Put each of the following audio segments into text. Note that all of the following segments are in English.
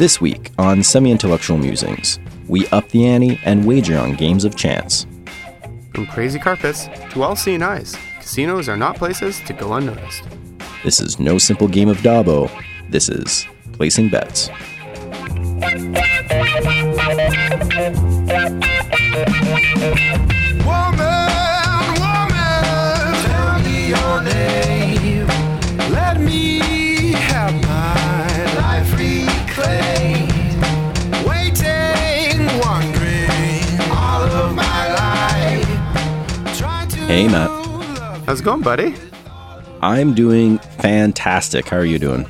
This week on Semi Intellectual Musings, we up the ante and wager on games of chance. From crazy carpets to all seeing eyes, casinos are not places to go unnoticed. This is no simple game of Dabo. This is placing bets. Woman, Hey, Matt. How's it going, buddy? I'm doing fantastic. How are you doing?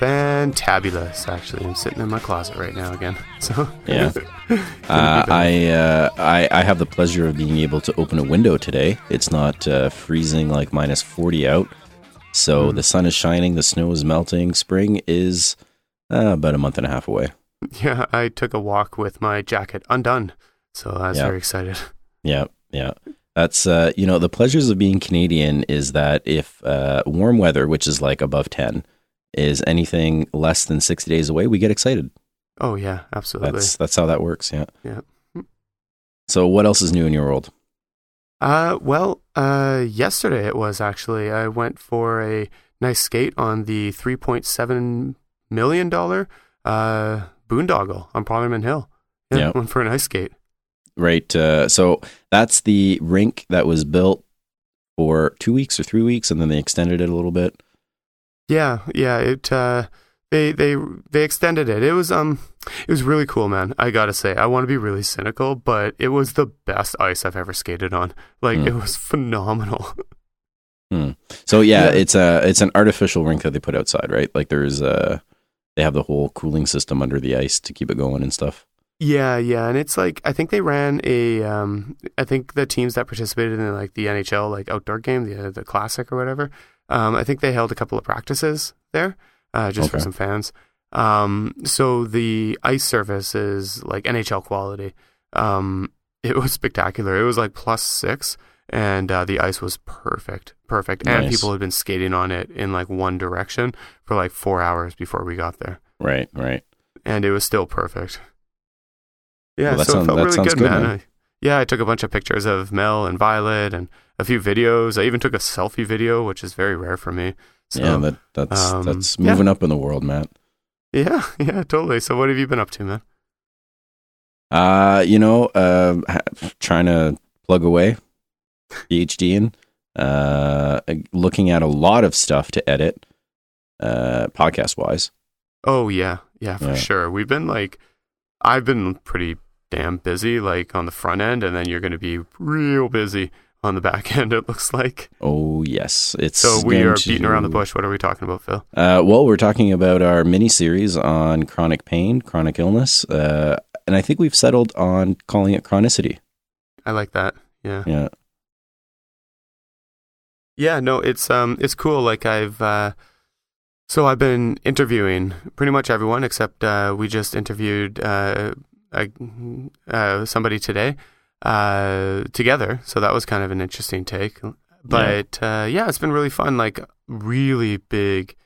Fantabulous, actually. I'm sitting in my closet right now again. So Yeah. Uh, I, uh, I I have the pleasure of being able to open a window today. It's not uh, freezing like minus 40 out. So the sun is shining, the snow is melting. Spring is uh, about a month and a half away. yeah, I took a walk with my jacket undone. So I was very excited. Yeah, yeah. That's uh, you know, the pleasures of being Canadian is that if uh, warm weather, which is like above 10, is anything less than 60 days away, we get excited. Oh yeah, absolutely. That's that's how that works, yeah. Yeah. So what else is new in your world? Uh, well, uh, yesterday it was actually. I went for a nice skate on the three point seven million dollar uh boondoggle on Parliament Hill. Yeah, Yeah. went for an ice skate. Right. Uh, so that's the rink that was built for two weeks or three weeks, and then they extended it a little bit. Yeah, yeah. It uh, they they they extended it. It was um, it was really cool, man. I gotta say, I want to be really cynical, but it was the best ice I've ever skated on. Like Hmm. it was phenomenal. So yeah, Yeah. it's a it's an artificial rink that they put outside, right? Like there's uh they have the whole cooling system under the ice to keep it going and stuff. Yeah, yeah, and it's like I think they ran a. Um, I think the teams that participated in like the NHL like outdoor game, the the classic or whatever. Um, I think they held a couple of practices there, uh, just for some fans. Um, so the ice surface is like NHL quality. Um, it was spectacular. It was like plus six, and uh, the ice was perfect, perfect. And people had been skating on it in like one direction for like four hours before we got there Right, right. and it was still perfect. Yeah, Well, that so sounds- it felt that really sounds good, good, man. man. I, yeah, I took a bunch of pictures of Mel and Violet and a few videos. I even took a selfie video, which is very rare for me. So, yeah, that that's um, that's yeah. moving up in the world, Matt. yeah, yeah, totally. So, what have you been up to, man? Uh, you know, uh, trying to plug away, PhD in, uh, looking at a lot of stuff to edit, uh, podcast wise. Oh yeah, yeah, for Yeah. sure. We've been like, I've been pretty damn busy, like on the front end, and then you're going to be real busy on the back end. It looks like. Oh yes, it's So we are beating around the bush. What are we talking about, Phil? Uh, well, we're talking about our mini series on chronic pain, chronic illness, uh, and I think we've settled on calling it chronicity. I like that. Yeah. Yeah, Yeah, no, it's um it's cool. Like I've uh so I've been interviewing pretty much everyone except uh we just interviewed uh, uh somebody today uh together. So that was kind of an interesting take. But uh yeah, it's been really fun like really big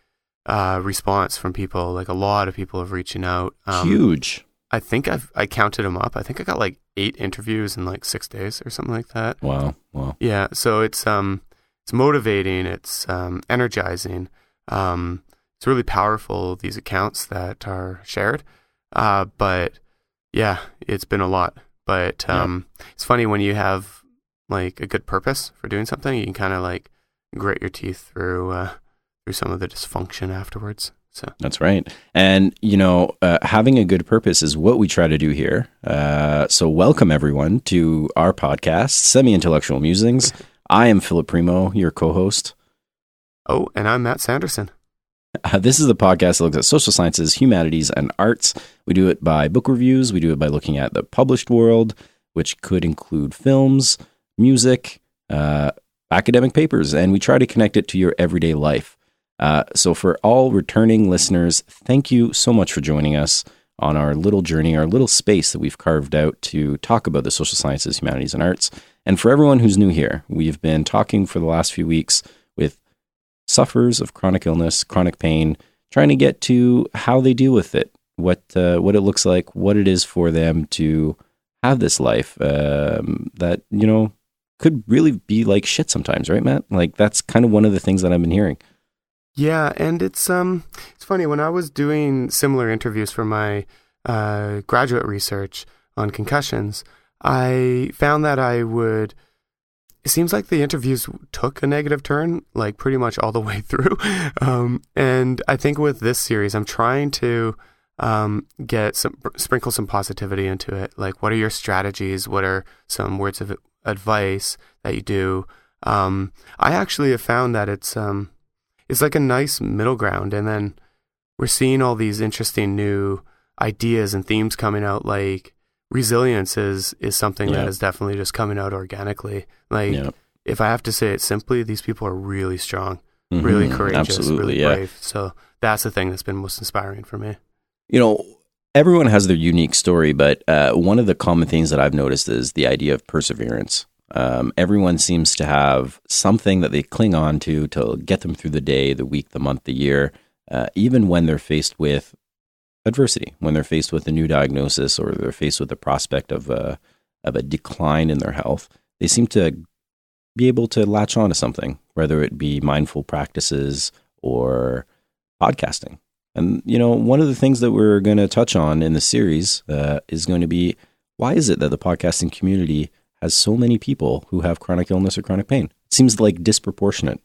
uh response from people. Like a lot of people have reaching out. Um, huge. I think I've I counted them up. I think I got like 8 interviews in like 6 days or something like that. Wow, wow. Yeah, so it's um it's motivating, it's um energizing. Um it's really powerful these accounts that are shared. Uh but yeah, it's been a lot. But Yeah. um it's funny when you have like a good purpose for doing something, you can kind of like grit your teeth through uh through some of the dysfunction afterwards. So That's right. And, you know, uh, having a good purpose is what we try to do here. Uh, so, welcome everyone to our podcast, Semi Intellectual Musings. I am Philip Primo, your co host. Oh, and I'm Matt Sanderson. Uh, this is the podcast that looks at social sciences, humanities, and arts. We do it by book reviews, we do it by looking at the published world, which could include films, music, uh, academic papers, and we try to connect it to your everyday life. Uh, so, for all returning listeners, thank you so much for joining us on our little journey, our little space that we've carved out to talk about the social sciences, humanities, and arts. And for everyone who's new here, we've been talking for the last few weeks with sufferers of chronic illness, chronic pain, trying to get to how they deal with it what uh, what it looks like, what it is for them to have this life um, that you know could really be like shit sometimes, right, Matt? Like that's kind of one of the things that I've been hearing. Yeah, and it's um it's funny when I was doing similar interviews for my uh, graduate research on concussions, I found that I would. It seems like the interviews took a negative turn, like pretty much all the way through. Um, and I think with this series, I'm trying to um, get some sprinkle some positivity into it. Like, what are your strategies? What are some words of advice that you do? Um, I actually have found that it's um, it's like a nice middle ground, and then we're seeing all these interesting new ideas and themes coming out. Like resilience is is something Yeah. that is definitely just coming out organically. Like, Yeah. if I have to say it simply, these people are really strong, really Mhm. courageous, Absolutely, really yeah. brave. So that's the thing that's been most inspiring for me. You know, everyone has their unique story, but uh, one of the common things that I've noticed is the idea of perseverance. Um, everyone seems to have something that they cling on to to get them through the day, the week, the month, the year, uh, even when they're faced with adversity, when they're faced with a new diagnosis or they're faced with the prospect of a, of a decline in their health. They seem to be able to latch on to something, whether it be mindful practices or podcasting. And you know, one of the things that we're going to touch on in the series uh, is going to be why is it that the podcasting community has so many people who have chronic illness or chronic pain? It seems like disproportionate.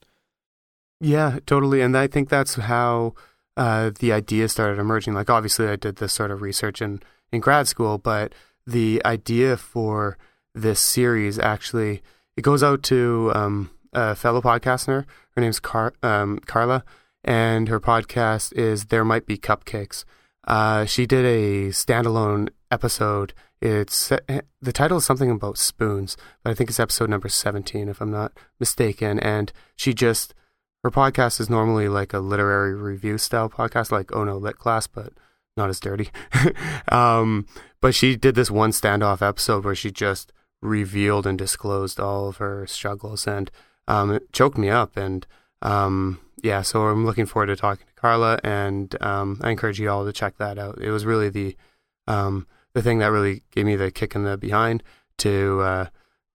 Yeah, totally. And I think that's how uh, the idea started emerging. Like, obviously, I did this sort of research in, in grad school, but the idea for this series actually it goes out to um, a fellow podcaster. Her name's Car- um, Carla, and her podcast is There Might Be Cupcakes. Uh, she did a standalone episode. It's the title is something about spoons, but I think it's episode number seventeen, if I'm not mistaken. And she just her podcast is normally like a literary review style podcast, like Oh No Lit Class, but not as dirty. um, but she did this one standoff episode where she just revealed and disclosed all of her struggles, and um, it choked me up. And um, yeah, so I'm looking forward to talking to Carla, and um, I encourage you all to check that out. It was really the um, the thing that really gave me the kick in the behind to uh,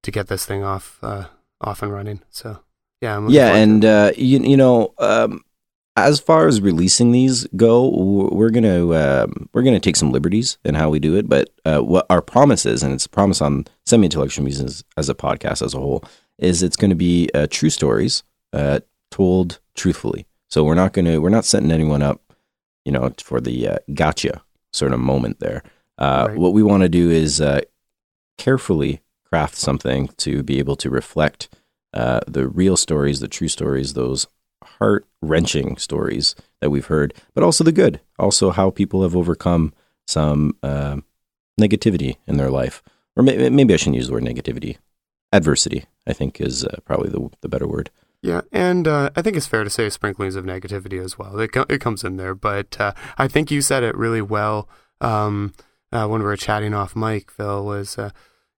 to get this thing off uh, off and running. So yeah, I'm Yeah, and uh, you you know, um, as far as releasing these go, we're gonna um, we're gonna take some liberties in how we do it. But uh, what our promise is, and it's a promise on semi intellectual music as, as a podcast as a whole, is it's going to be uh, true stories uh, told truthfully. So we're not gonna we're not setting anyone up, you know, for the uh, gotcha sort of moment there. Uh, Right. What we want to do is uh, carefully craft something to be able to reflect uh, the real stories, the true stories, those heart wrenching stories that we've heard, but also the good, also how people have overcome some uh, negativity in their life. Or may- maybe I shouldn't use the word negativity. Adversity, I think, is uh, probably the, the better word. Yeah, and uh, I think it's fair to say sprinklings of negativity as well. It, co- it comes in there, but uh, I think you said it really well um, uh, when we were chatting off mic. Phil was uh,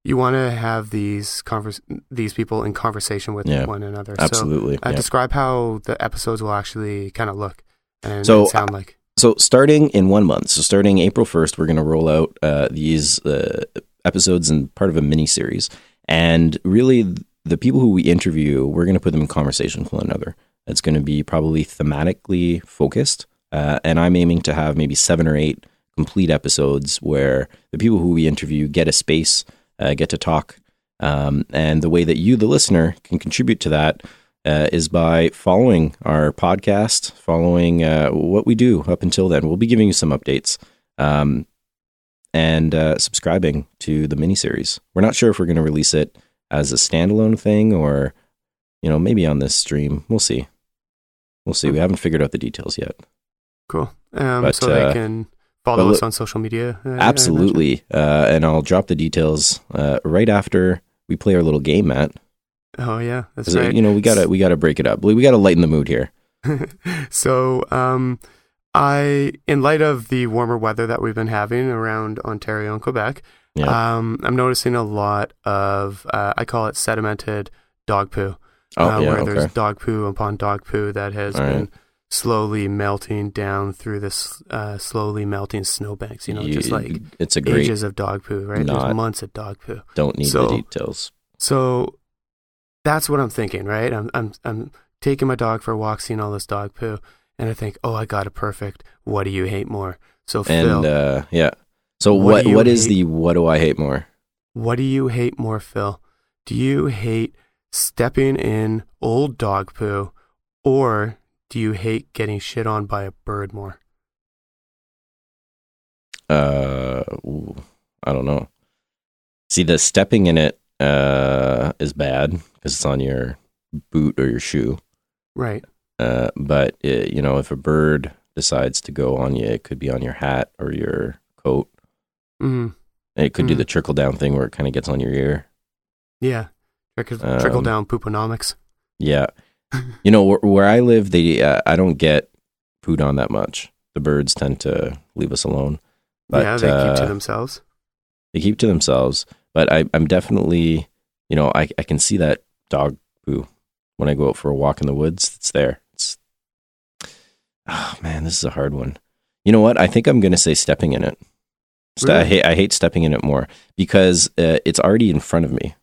you want to have these convers- these people in conversation with Yeah, one another. Absolutely. So, uh, yeah. describe how the episodes will actually kind of look and, So, sound like. So starting in one month, so starting April first, we're going to roll out uh, these uh, episodes and part of a mini series. And really, the people who we interview, we're going to put them in conversation with one another. It's going to be probably thematically focused, uh, and I'm aiming to have maybe seven or eight complete episodes where the people who we interview get a space, uh, get to talk, um, and the way that you, the listener, can contribute to that uh, is by following our podcast, following uh, what we do up until then. We'll be giving you some updates um, and uh, subscribing to the miniseries. We're not sure if we're going to release it as a standalone thing or, you know, maybe on this stream. We'll see. We'll see. We haven't figured out the details yet. Cool. Um, But, so they uh, can follow but us on social media. uh, I- I imagine. Absolutely. Uh, and I'll drop the details uh, right after we play our little game, Matt. Oh yeah, that's right. You know, we gotta we gotta break it up. We gotta lighten the mood here. so, um, I, in light of the warmer weather that we've been having around Ontario and Quebec, Yeah. um, I'm noticing a lot of, uh, I call it sedimented dog poo. Oh uh, yeah. where Okay. there's dog poo upon dog poo that has All right. Slowly melting down through this uh, slowly melting snowbanks. You know, You- just like it's a great. ages of dog poo, right? Not- There's months of dog poo. Don't need So- the details. So that's what I'm thinking, right? I'm I'm I'm taking my dog for a walk, seeing all this dog poo, and I think, oh, I got it perfect. What do you hate more? So Phil, And uh, yeah. So what what what is hate? the what do I hate more? what do you hate more, Phil? Do you hate stepping in old dog poo, or do you hate getting shit on by a bird more? Uh, ooh, I don't know. See, the stepping in it uh, is bad because it's on your boot or your shoe. Right. Uh, but it, you know, if a bird decides to go on you, it could be on your hat or your coat. Mm, It could do Mm. the trickle down thing where it kind of gets on your ear. yeah. Trickle, trickle Um, down pooponomics. Yeah, you know where, where I live, they uh, I don't get pooed on that much. The birds tend to leave us alone. But, yeah, they keep to uh, themselves. they keep to themselves. But I, I'm definitely, you know, I, I can see that dog poo when I go out for a walk in the woods. It's there. It's, oh man, this is a hard one. You know what? I think I'm gonna say stepping in it. Ste- I hate I hate stepping in it more because uh, it's already in front of me.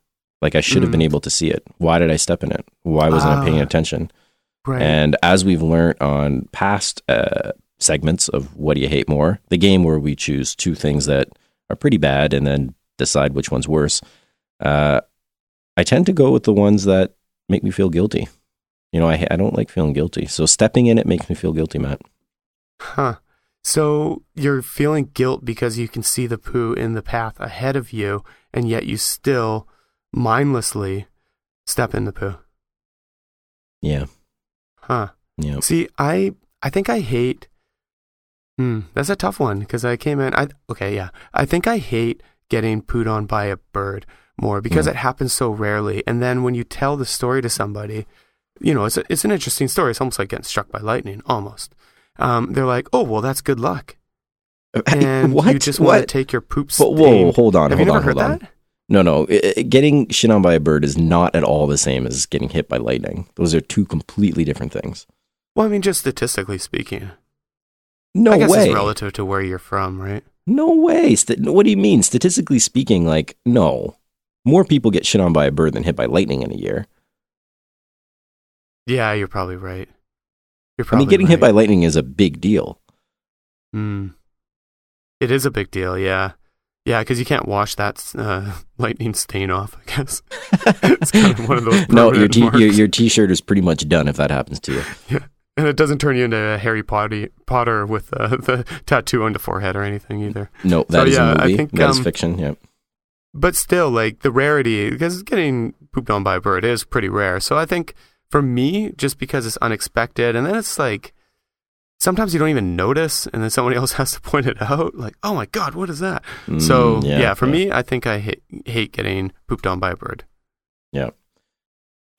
Like I should have been Mm. able to see it. Why did I step in it? Why wasn't I paying Ah. attention? Right. And as we've learned on past uh, segments of What Do You Hate More, the game where we choose two things that are pretty bad and then decide which one's worse, uh, I tend to go with the ones that make me feel guilty. You know, I, I don't like feeling guilty. So stepping in it makes me feel guilty, Matt. Huh. So you're feeling guilt because you can see the poo in the path ahead of you, and yet you still mindlessly step in the poo. Yeah. Huh. Yeah. See, I I think I hate. Hmm, that's a tough one because I came in. I okay, yeah. I think I hate getting pooed on by a bird more because Mm. it happens so rarely. And then when you tell the story to somebody, you know, it's a, it's an interesting story. It's almost like getting struck by lightning, almost. Um, they're like, oh well, that's good luck, and what? you just want to take your poops. Whoa, whoa, hold on, Have hold you on, hold on. that? No, no. Getting shit on by a bird is not at all the same as getting hit by lightning. Those are two completely different things. Well, I mean, just statistically speaking, No I guess way. it's relative to where you're from, right? No way. St- what do you mean? Statistically speaking, like, no. More people get shit on by a bird than hit by lightning in a year. Yeah, you're probably right. You're I mean, getting hit by lightning is a big deal. Mm. It is a big deal, yeah. Yeah, because you can't wash that uh, lightning stain off, I guess. it's kind of one of those no, your, t- your your t-shirt is pretty much done if that happens to you. Yeah, and it doesn't turn you into a Harry Potter, Potter with uh, the tattoo on the forehead or anything either. No, that is yeah, a I movie. think, That is um, fiction. Yeah. But still, like the rarity, because getting pooped on by a bird is pretty rare. So I think for me, just because it's unexpected, and then it's like sometimes you don't even notice, and then somebody else has to point it out. Like, oh my god, what is that? so Mm, yeah, for me, I think I hate, hate getting pooped on by a bird.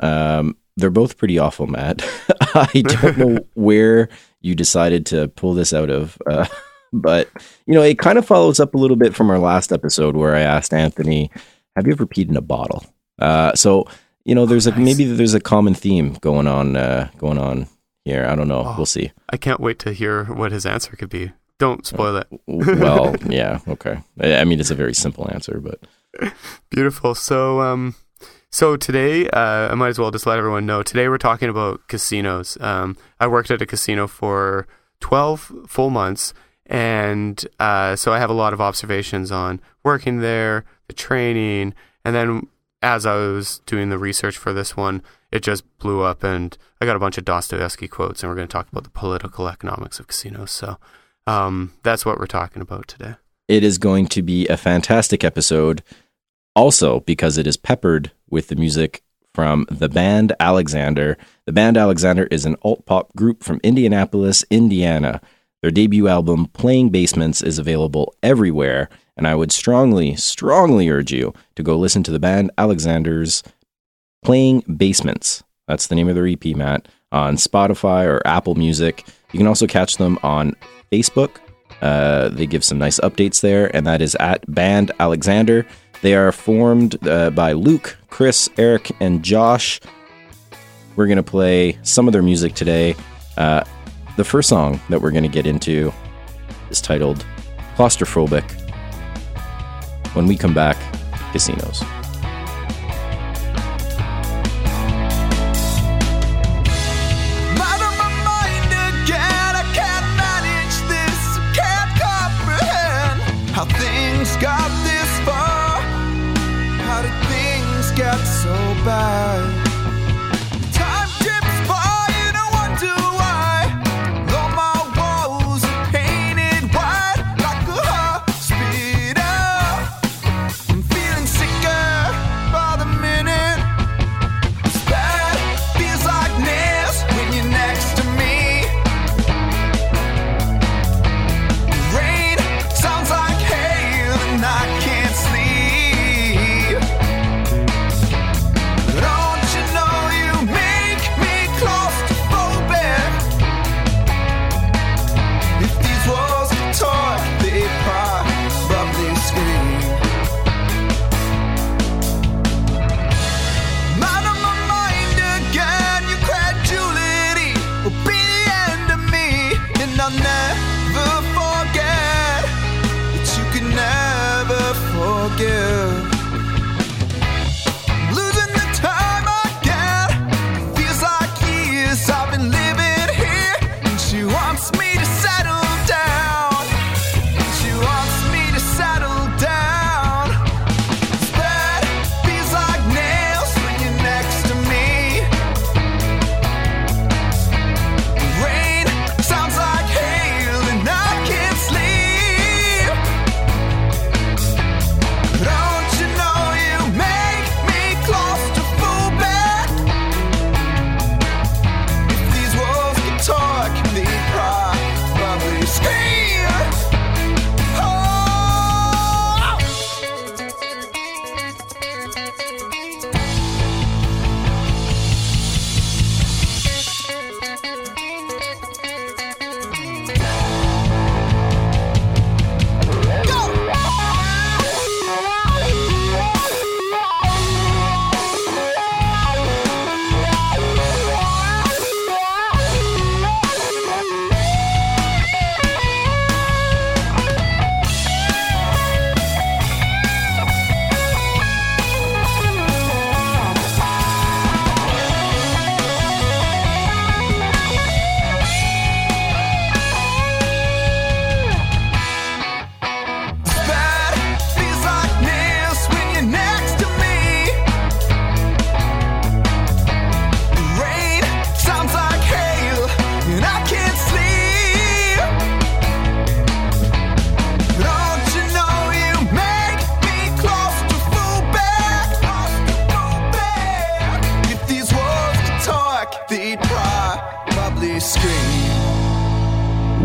Um, they're both pretty awful, Matt. I don't know where you decided to pull this out of, uh, but you know, it kind of follows up a little bit from our last episode where I asked Anthony, "Have you ever peed in a bottle?" Uh, so you know, there's a nice. maybe there's a common theme going on uh, going on here. I don't know. Oh. We'll see. I can't wait to hear what his answer could be. Don't spoil it. well, yeah, okay. I mean, it's a very simple answer, but Beautiful. So, um, so today, uh, I might as well just let everyone know. Today, we're talking about casinos. Um, I worked at a casino for twelve full months, and uh, so I have a lot of observations on working there, the training, and then as I was doing the research for this one, it just blew up, and I got a bunch of Dostoevsky quotes, and we're going to talk about the political economics of casinos. So, um, that's what we're talking about today. it is going to be a fantastic episode. Also, because it is peppered with the music from the band Alexander. The band Alexander is an alt pop group from Indianapolis, Indiana. Their debut album, Playing Basements, is available everywhere, and I would strongly, strongly urge you to go listen to the band Alexander's Playing Basements. That's the name of their EP, Matt, on Spotify or Apple Music. You can also catch them on Facebook. Uh, they give some nice updates there, and that is at Band Alexander. They are formed uh, by Luke, Chris, Eric, and Josh. We're going to play some of their music today. Uh, the first song that we're going to get into is titled Claustrophobic. When we come back, casinos.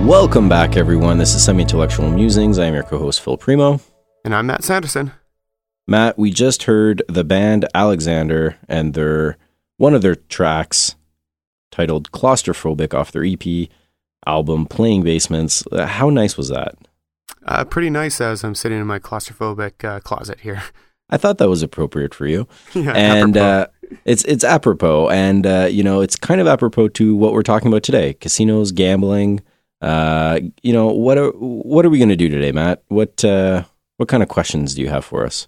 Welcome back, everyone. This is Semi Intellectual Musings. I am your co host, Phil Primo. And I'm Matt Sanderson. Matt, we just heard the band Alexander and their one of their tracks titled Claustrophobic off their EP album Playing Basements. How nice was that? Uh, pretty nice as I'm sitting in my claustrophobic uh, closet here. I thought that was appropriate for you. yeah, and uh, it's it's apropos, and uh, you know it's kind of apropos to what we're talking about today: casinos, gambling. Uh, you know what are what are we going to do today, Matt? What uh, what kind of questions do you have for us?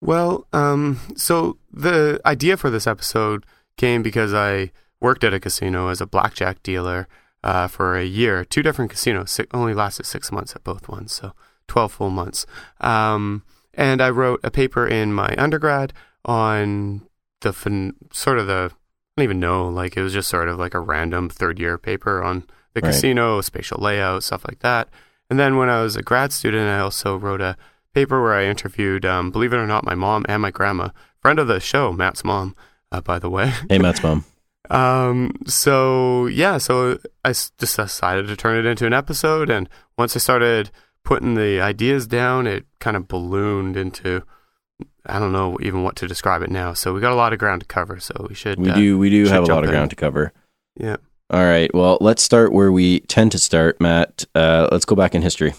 Well, um, so the idea for this episode came because I worked at a casino as a blackjack dealer uh, for a year, two different casinos. Si- only lasted six months at both ones, so twelve full months. Um, and I wrote a paper in my undergrad on the fin- sort of the I don't even know, like it was just sort of like a random third year paper on the Right. casino, spatial layout, stuff like that. And then when I was a grad student, I also wrote a paper where I interviewed, um, believe it or not, my mom and my grandma, friend of the show, Matt's mom, uh, by the way. Hey, Matt's mom. Um, so yeah, so I just decided to turn it into an episode, and once I started putting the ideas down, it kind of ballooned into I don't know even what to describe it now. So we got a lot of ground to cover. So we should We uh, do we do have a lot jump of ground to cover. yeah. All right. Well, let's start where we tend to start, Matt. Uh, let's go back in history.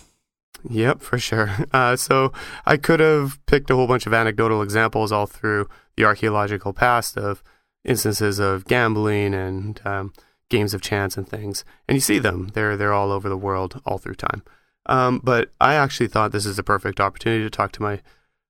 Yep, for sure. Uh, so I could have picked a whole bunch of anecdotal examples all through the archaeological past of instances of gambling and um, games of chance and things, and you see them. They're they're all over the world, all through time. Um, but I actually thought this is a perfect opportunity to talk to my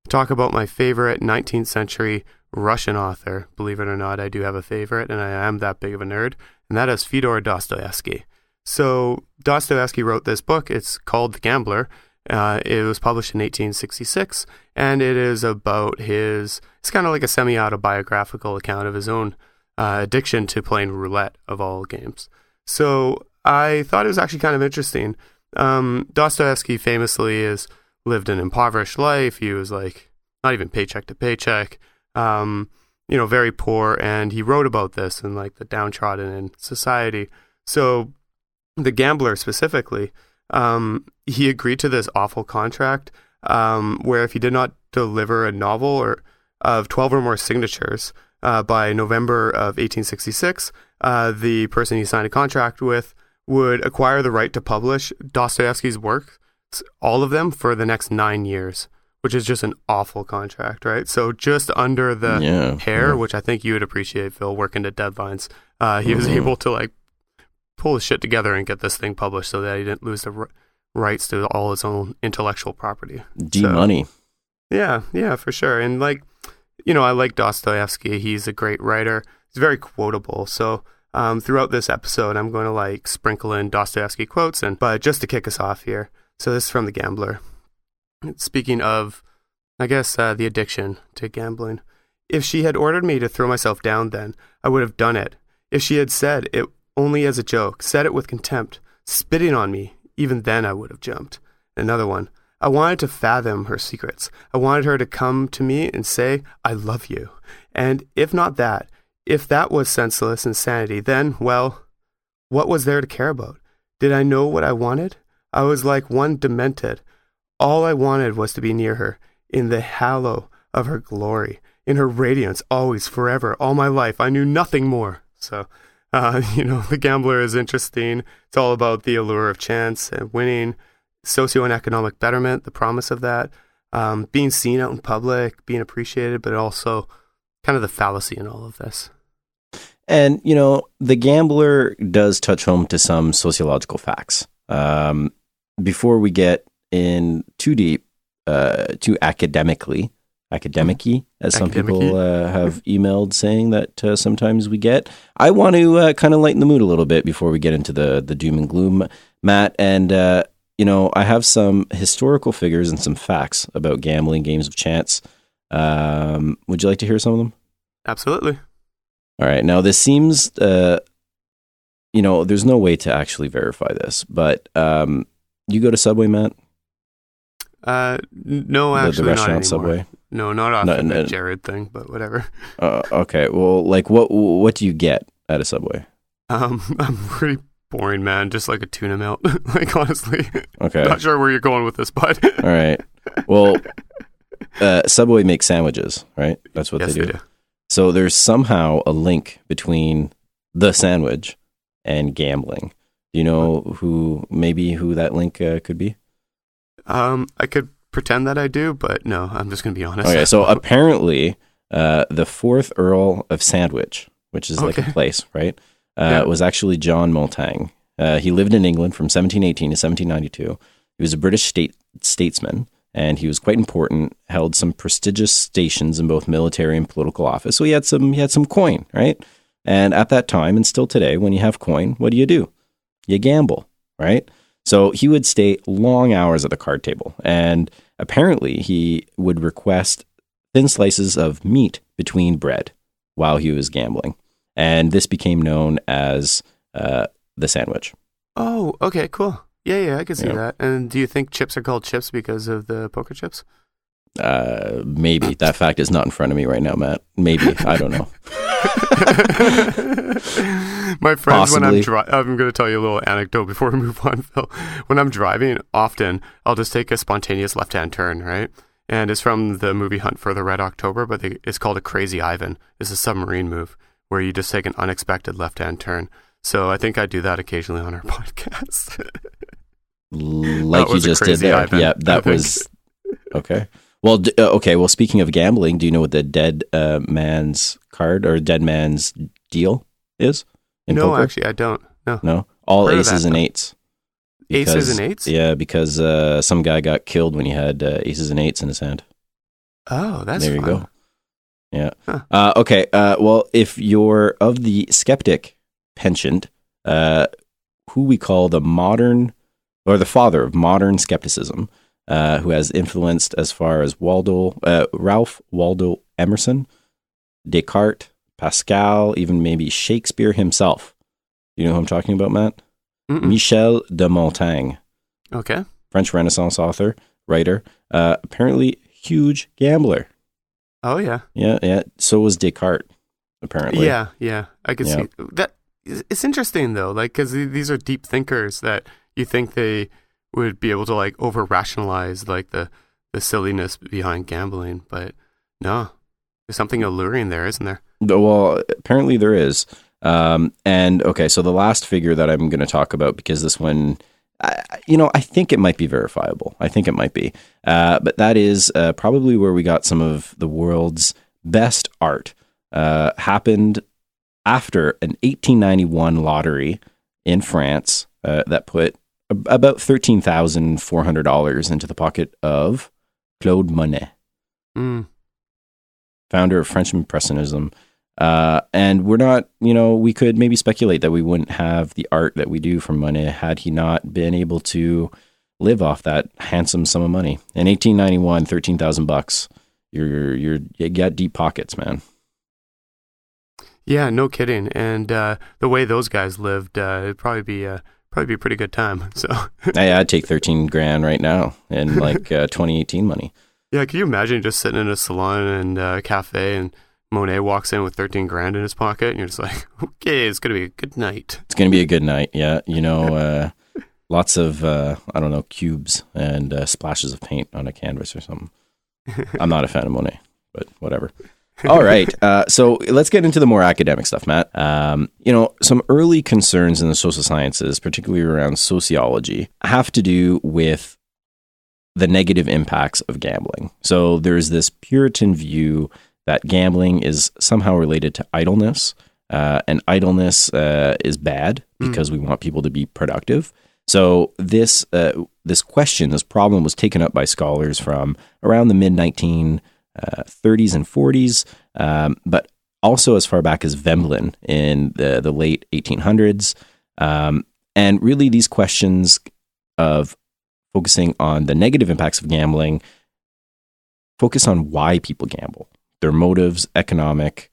talk about my favorite 19th century Russian author. Believe it or not, I do have a favorite, and I am that big of a nerd, and that is Fyodor Dostoevsky. So Dostoevsky wrote this book. It's called The Gambler. Uh, it was published in 1866, and it is about his. It's kind of like a semi-autobiographical account of his own uh, addiction to playing roulette of all games. So I thought it was actually kind of interesting. Um, Dostoevsky famously is lived an impoverished life. He was like not even paycheck to paycheck, um, you know, very poor. And he wrote about this and like the downtrodden in society. So the gambler specifically, um, he agreed to this awful contract um, where if he did not deliver a novel or of 12 or more signatures uh, by November of 1866, uh, the person he signed a contract with would acquire the right to publish Dostoevsky's work, all of them, for the next nine years, which is just an awful contract, right? So just under the Yeah, hair, yeah. which I think you would appreciate, Phil, working to deadlines, uh, he was Mhm. able to like pull his shit together and get this thing published so that he didn't lose the r- rights to all his own intellectual property. D So- money. Yeah, yeah, for sure. And like, you know, I like Dostoevsky. He's a great writer. He's very quotable. So um, throughout this episode, I'm going to like sprinkle in Dostoevsky quotes. And but just to kick us off here, so this is from The Gambler. Speaking of, I guess uh, the addiction to gambling. If she had ordered me to throw myself down, then I would have done it. If she had said it only as a joke, said it with contempt, spitting on me, even then I would have jumped. Another one. I wanted to fathom her secrets. I wanted her to come to me and say, I love you. And if not that, if that was senseless insanity, then, well, what was there to care about? Did I know what I wanted? I was like one demented. All I wanted was to be near her, in the halo of her glory, in her radiance, always, forever, all my life. I knew nothing more. So, uh, you know, The Gambler is interesting. It's all about the allure of chance and winning, socio and economic betterment, the promise of that, um, being seen out in public, being appreciated, but also kind of the fallacy in all of this. And, you know, the gambler does touch home to some sociological facts. Um, before we get in too deep, uh, too academically, academic as some people Academic-y. uh, have emailed saying that uh, sometimes we get, I want to uh, kind of lighten the mood a little bit before we get into the, the doom and gloom, Matt. And, uh, you know, I have some historical figures and some facts about gambling, games of chance. Um, would you like to hear some of them? Absolutely. All right. Now, this seems, uh, you know, there's no way to actually verify this, but um, you go to Subway, Matt? Uh, no, the, actually, the not restaurant anymore. Subway? No, not off No, the no. Jared thing, but whatever. Uh, okay. Well, like, what what do you get at a Subway? Um, I'm pretty boring, man. Just like a tuna melt. like honestly, Okay. not sure where you're going with this, bud. All right. Well, uh, Subway makes sandwiches, right? That's what yes, they do. So there's somehow a link between the sandwich and gambling. Do you know who, maybe who that link uh, could be? Um, I could pretend that I do, but no, I'm just gonna be honest. Okay, so apparently, uh, the fourth Earl of Sandwich, which is like a place, right, uh, Yeah. was actually John Montagu. Uh, he lived in England from 1718 to 1792. He was a British state statesman, and he was quite important. Held some prestigious stations in both military and political office. So he had some he had some coin, right? And at that time, and still today, when you have coin, what do you do? You gamble, right? So he would stay long hours at the card table, and apparently he would request thin slices of meat between bread while he was gambling, and this became known as uh, the sandwich. Oh, okay, cool. Yeah, yeah, I can see Yeah. that. And do you think chips are called chips because of the poker chips? Uh, maybe that fact is not in front of me right now, Matt. Maybe I don't know. My friends, when I'm Possibly. driving, I'm going to tell you a little anecdote before we move on, Phil. When I'm driving, often I'll just take a spontaneous left-hand turn, right? And it's from the movie Hunt for the Red October, but they, it's called a Crazy Ivan. It's a submarine move where you just take an unexpected left-hand turn. So I think I do that occasionally on our podcast. Like you just did there. Ivan, yeah, that was okay. Well, d- uh, okay. Well, speaking of gambling, do you know what the dead uh, man's card or dead man's deal is? no, poker? actually, I don't. No. No, all Heard aces that, and though. eights. Aces and eights? Yeah, because uh, some guy got killed when he had uh, aces and eights in his hand. Oh, that's there you go. Yeah. Huh. Uh, okay. Uh, well, if you're of the skeptic penchant, uh, who we call the modern or the father of modern skepticism, uh, who has influenced as far as Waldo, uh, Ralph Waldo Emerson, Descartes, Pascal, even maybe Shakespeare himself. You know who I'm talking about, Matt? Mm-mm. Michel de Montaigne. Okay. French Renaissance author, writer, uh, apparently huge gambler. Oh, yeah. Yeah, yeah. So was Descartes, apparently. Yeah, yeah. I could Yeah. see that. It's interesting though, like because these are deep thinkers that you think they would be able to like over rationalize like the the silliness behind gambling, but no, there's something alluring there, isn't there? Well, apparently there is. Um, and okay, so the last figure that I'm going to talk about because this one, I, you know, I think it might be verifiable. I think it might be, uh, but that is uh, probably where we got some of the world's best art. Uh, happened after an 1891 lottery in France uh, that put about thirteen thousand four hundred dollars into the pocket of Claude Monet Mm. founder of French Impressionism. Uh, and we're not, you know, we could maybe speculate that we wouldn't have the art that we do from Monet had he not been able to live off that handsome sum of money. In 1891, 13,000 bucks. You're, you're, you got deep pockets, man. Yeah, no kidding. And uh, the way those guys lived, uh, it'd probably be uh, probably be a pretty good time. So Hey, I'd take 13 grand right now in like uh, 2018 money. yeah, can you imagine just sitting in a salon and uh, cafe and Monet walks in with thirteen grand in his pocket, and you're just like, okay, it's gonna be a good night. It's going to be a good night. Yeah. You know, uh, lots of, uh, I don't know, cubes and uh, splashes of paint on a canvas or something. I'm not a fan of Monet, but whatever. All right. Uh, so let's get into the more academic stuff, Matt. Um, you know, some early concerns in the social sciences, particularly around sociology, have to do with the negative impacts of gambling. So there's this Puritan view that gambling is somehow related to idleness, uh, and idleness uh, is bad because we want people to be productive. So this uh, this question, this problem, was taken up by scholars from around the mid 1930s and 40s, um, but also as far back as Veblen in the the late 1800s. Um, and really, these questions of focusing on the negative impacts of gambling focus on why people gamble, their motives, economic,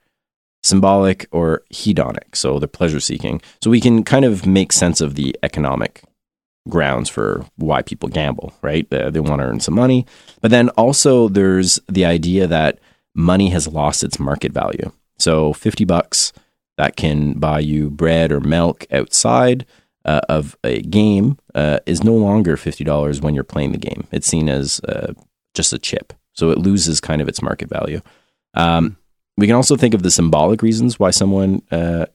symbolic, or hedonic. So they're pleasure seeking. So we can kind of make sense of the economic grounds for why people gamble, right? Uh, they want to earn some money. But then also there's the idea that money has lost its market value. So 50 bucks that can buy you bread or milk outside uh, of a game uh, is no longer $50 when you're playing the game. It's seen as uh, just a chip. So it loses kind of its market value. Um, we can also think of the symbolic reasons why someone uh,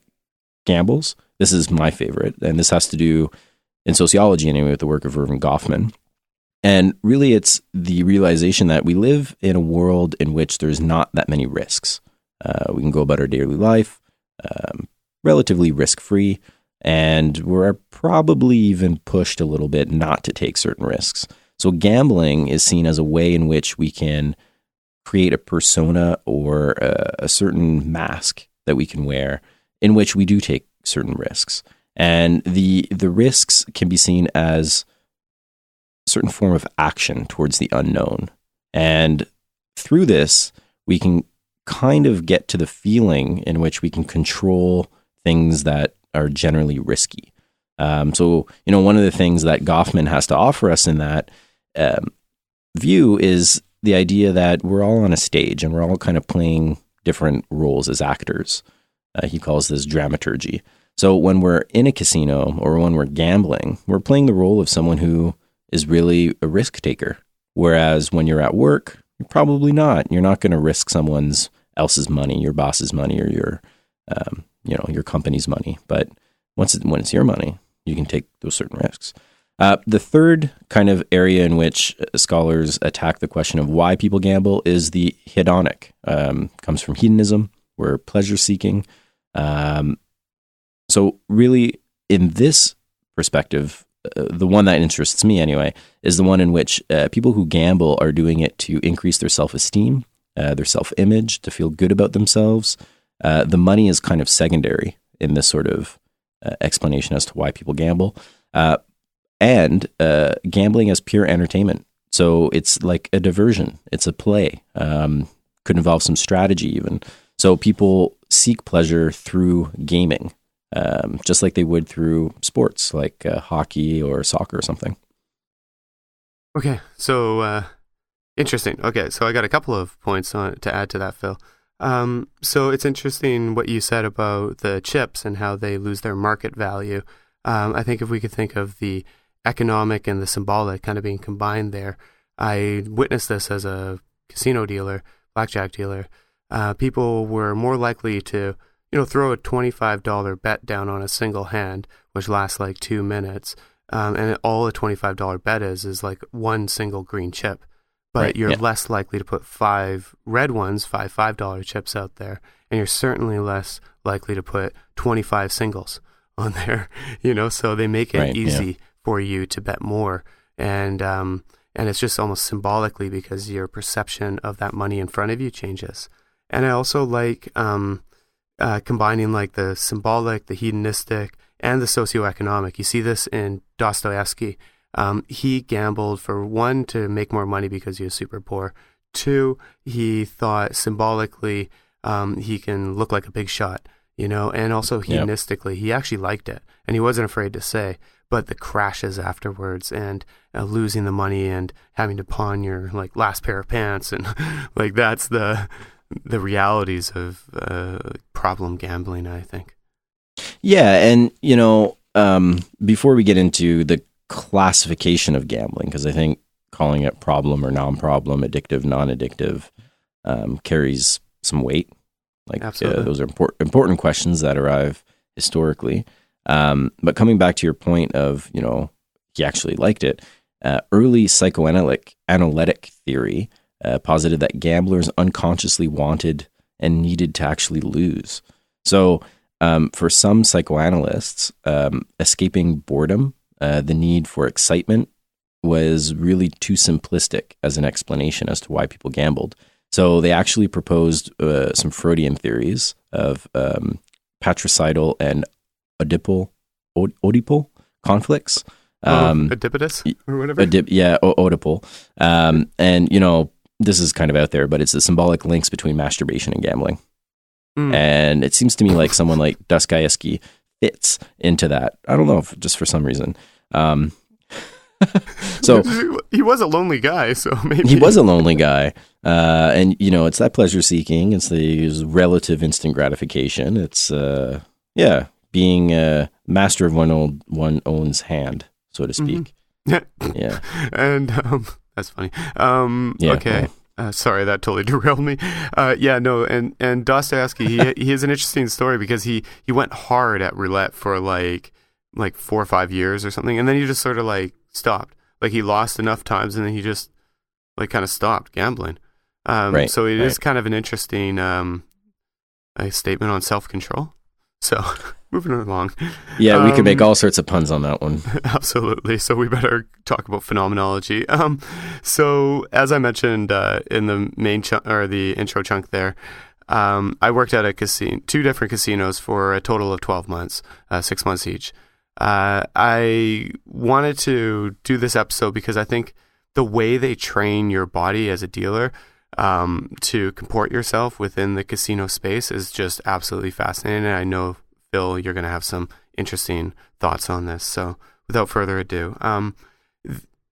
gambles. This is my favorite, and this has to do in sociology anyway with the work of Erving Goffman. And really, it's the realization that we live in a world in which there's not that many risks. Uh, we can go about our daily life um, relatively risk free, and we're probably even pushed a little bit not to take certain risks. So, gambling is seen as a way in which we can create a persona or a, a certain mask that we can wear in which we do take certain risks. And the the risks can be seen as a certain form of action towards the unknown. And through this, we can kind of get to the feeling in which we can control things that are generally risky. Um, so, you know, one of the things that Goffman has to offer us in that um, view is the idea that we're all on a stage and we're all kind of playing different roles as actors. Uh, he calls this dramaturgy. So when we're in a casino or when we're gambling, we're playing the role of someone who is really a risk taker. Whereas when you're at work, you're probably not. You're not going to risk someone's else's money, your boss's money, or your, um, you know, your company's money. But once it, when it's your money, you can take those certain risks. Uh, the third kind of area in which uh, scholars attack the question of why people gamble is the hedonic. Um, comes from hedonism, we're pleasure seeking. Um, so really, in this perspective, uh, the one that interests me anyway is the one in which uh, people who gamble are doing it to increase their self esteem, uh, their self image, to feel good about themselves. Uh, the money is kind of secondary in this sort of uh, explanation as to why people gamble. Uh, and gambling as pure entertainment. So it's like a diversion, it's a play. Um, could involve some strategy, even. So people seek pleasure through gaming um, just like they would through sports like uh, hockey or soccer or something. Okay, so uh, interesting. Okay, so I got a couple of points on, to add to that, Phil. Um, so it's interesting what you said about the chips and how they lose their market value. Um, I think if we could think of the economic and the symbolic kind of being combined there, I witnessed this as a casino dealer, blackjack dealer. Uh, people were more likely to you know, throw a $25 bet down on a single hand, which lasts like two minutes. Um, and all a $25 bet is, is like one single green chip. But right, you're yeah. less likely to put five red ones, five $5 chips out there. And you're certainly less likely to put 25 singles on there, you know, so they make it right, easy yeah. for you to bet more. And, um, and it's just almost symbolically because your perception of that money in front of you changes. And I also like, um, uh, combining like the symbolic, the hedonistic, and the socioeconomic. You see this in Dostoevsky. Um, he gambled for one to make more money because he was super poor. Two, he thought symbolically um, he can look like a big shot, you know, and also hedonistically, yep. he actually liked it and he wasn't afraid to say. But the crashes afterwards and uh, losing the money and having to pawn your like last pair of pants and like that's the the realities of uh, problem gambling. I think. Yeah, and you know, um, before we get into the classification of gambling, because I think calling it problem or non-problem, addictive, non-addictive, um, carries some weight. Like uh, those are important important questions that arrive historically. Um, but coming back to your point of you know he actually liked it, uh, early psychoanalytic analytic theory uh, posited that gamblers unconsciously wanted and needed to actually lose. So, um, for some psychoanalysts, um, escaping boredom, uh, the need for excitement, was really too simplistic as an explanation as to why people gambled. So they actually proposed uh, some Freudian theories of um, patricidal and Oedipal, Oedipal conflicts. Oh, um, Oedipus or whatever. Oedip, yeah, Oedipal. Um, and you know, this is kind of out there, but it's the symbolic links between masturbation and gambling. Mm. And it seems to me like someone like Dostoevsky fits into that. I don't know, if, just for some reason. Um, so he was a lonely guy, so maybe he was a lonely guy. Uh, and you know, it's that pleasure seeking. It's the relative instant gratification. It's uh, yeah, being a master of one old one owns hand, so to speak. Mm-hmm. yeah, and um, that's funny. Um, yeah, okay. Uh, sorry, that totally derailed me. Uh, yeah, no, and and Dostoevsky, he he has an interesting story because he he went hard at roulette for like like four or five years or something, and then he just sort of like stopped. Like he lost enough times, and then he just like kind of stopped gambling. Um, right, so it right. is kind of an interesting um, a statement on self control. So moving along. Yeah, we um, could make all sorts of puns on that one. Absolutely. So we better talk about phenomenology. Um, so as I mentioned uh, in the main chunk or the intro chunk there, um, I worked at a casino, two different casinos for a total of twelve months, uh, six months each. Uh, I wanted to do this episode because I think the way they train your body as a dealer um, to comport yourself within the casino space is just absolutely fascinating. I know Phil, you're going to have some interesting thoughts on this. So, without further ado, um,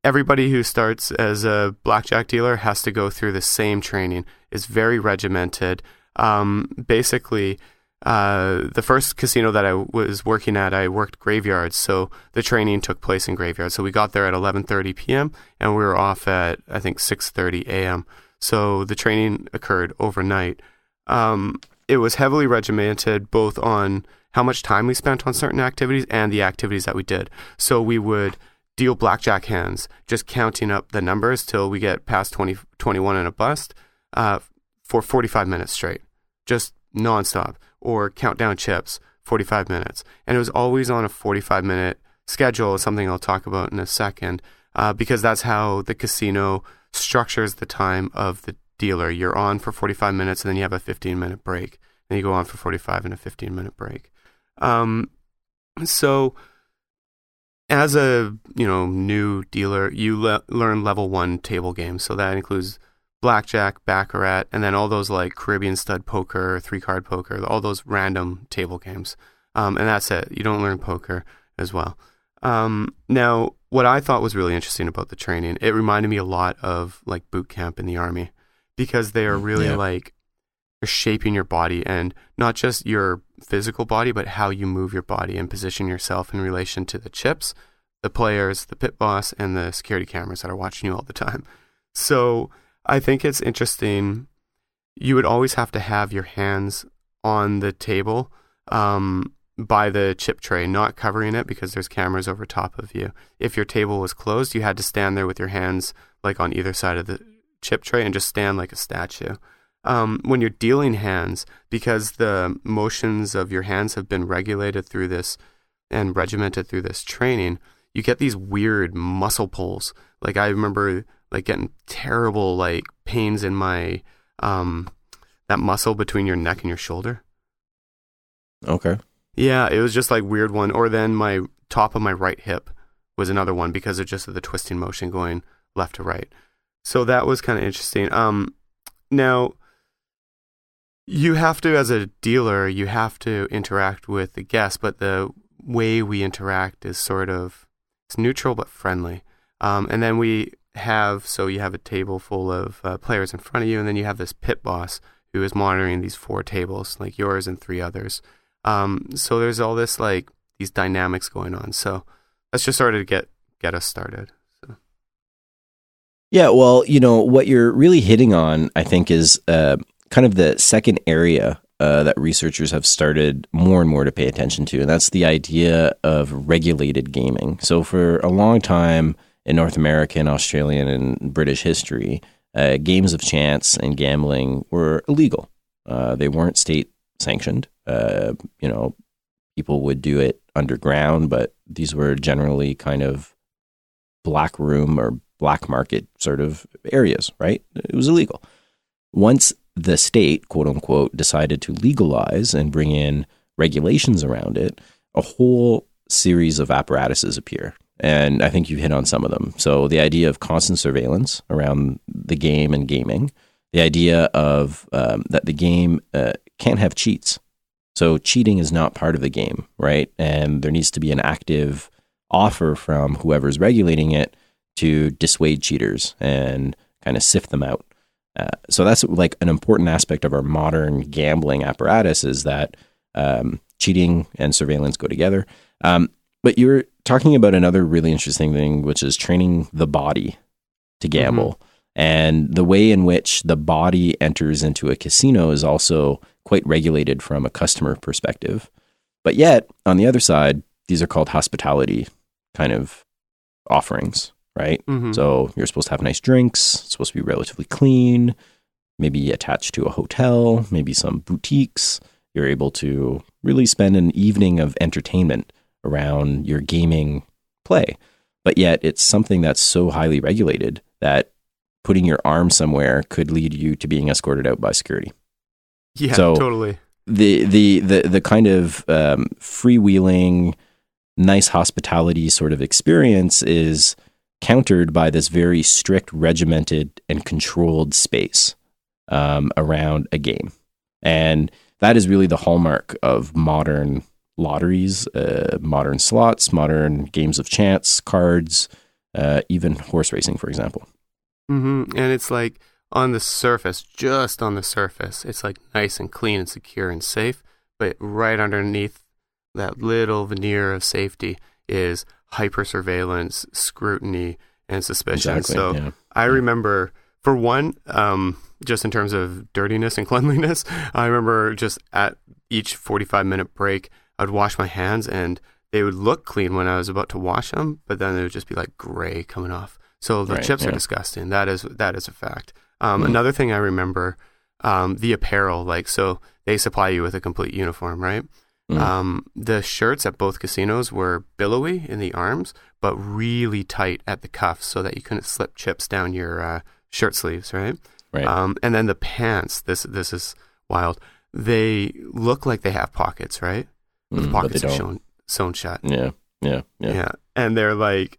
everybody who starts as a blackjack dealer has to go through the same training. It's very regimented. Um, basically, uh, the first casino that I was working at, I worked graveyards, so the training took place in graveyards. So we got there at 11:30 p.m. and we were off at I think 6:30 a.m. So the training occurred overnight. Um, it was heavily regimented, both on how much time we spent on certain activities and the activities that we did. So we would deal blackjack hands, just counting up the numbers till we get past 20, 21 and a bust uh, for 45 minutes straight, just nonstop, or count down chips 45 minutes. And it was always on a 45 minute schedule, something I'll talk about in a second, uh, because that's how the casino structures the time of the dealer. You're on for 45 minutes and then you have a 15 minute break. Then you go on for 45 and a 15 minute break. Um, so as a you know new dealer, you le- learn level one table games. So that includes blackjack, baccarat, and then all those like Caribbean stud poker, three card poker, all those random table games. Um, and that's it. You don't learn poker as well. Um, now, what I thought was really interesting about the training, it reminded me a lot of like boot camp in the army because they are really Yeah. like shaping your body and not just your physical body, but how you move your body and position yourself in relation to the chips, the players, the pit boss, and the security cameras that are watching you all the time. So I think it's interesting. You would always have to have your hands on the table um, by the chip tray, not covering it because there's cameras over top of you. If your table was closed, you had to stand there with your hands like on either side of the chip tray and just stand like a statue. Um, when you're dealing hands, because the motions of your hands have been regulated through this and regimented through this training, you get these weird muscle pulls. Like I remember like getting terrible like pains in my um that muscle between your neck and your shoulder. Okay. Yeah, it was just like weird one. Or then my top of my right hip was another one because of just the twisting motion going left to right. So that was kind of interesting. Um, now you have to, as a dealer, you have to interact with the guests, but the way we interact is sort of it's neutral but friendly. Um, and then we have so you have a table full of uh, players in front of you, and then you have this pit boss who is monitoring these four tables, like yours and three others. Um, so there's all this like these dynamics going on. So let's just sort of get get us started. So. Yeah, well, you know, what you're really hitting on, I think, is uh, kind of the second area uh, that researchers have started more and more to pay attention to, and that's the idea of regulated gaming. So, for a long time in North American, Australian, and British history, uh, games of chance and gambling were illegal. Uh, they weren't state sanctioned. Uh, you know, people would do it underground, but these were generally kind of black room or black market sort of areas, right? It was illegal. Once the state, quote unquote, decided to legalize and bring in regulations around it, a whole series of apparatuses appear. And I think you've hit on some of them. So the idea of constant surveillance around the game and gaming, the idea of um, that the game uh, can't have cheats. So cheating is not part of the game, right? And there needs to be an active offer from whoever's regulating it to dissuade cheaters and kind of sift them out. Uh, so that's like an important aspect of our modern gambling apparatus is that um, cheating and surveillance go together. Um, but you're talking about another really interesting thing, which is training the body to gamble. And the way in which the body enters into a casino is also quite regulated from a customer perspective. But yet, on the other side, these are called hospitality kind of offerings, right? Mhm. So you're supposed to have nice drinks, it's supposed to be relatively clean, maybe attached to a hotel, maybe some boutiques. You're able to really spend an evening of entertainment around your gaming play. But yet it's something that's so highly regulated that putting your arm somewhere could lead you to being escorted out by security yeah, so- totally. the the the the kind of um, freewheeling, nice hospitality sort of experience is countered by this very strict, regimented, and controlled space um, around a game, and that is really the hallmark of modern lotteries, uh, modern slots, modern games of chance, cards, uh, even horse racing, for example. Mm-hmm. And it's like on the surface, just on the surface, it's like nice and clean and secure and safe. But right underneath that little veneer of safety is hyper surveillance, scrutiny, and suspicion. So yeah. I remember, for one, um, just in terms of dirtiness and cleanliness, I remember just at each 45 minute break, I'd wash my hands and they would look clean when I was about to wash them, but then they would just be like gray coming off. So the Right, chips are disgusting. That is that is a fact. Um, Mm. Another thing I remember, um, the apparel. Like so, they supply you with a complete uniform, right? Mm. Um, the shirts at both casinos were billowy in the arms, but really tight at the cuffs so that you couldn't slip chips down your uh, shirt sleeves, right? Right. Um, and then the pants, this this is wild. They look like they have pockets, right? But the Mm, but they pockets are don't. shown, sewn shut. Yeah. Yeah. Yeah. Yeah. And they're like,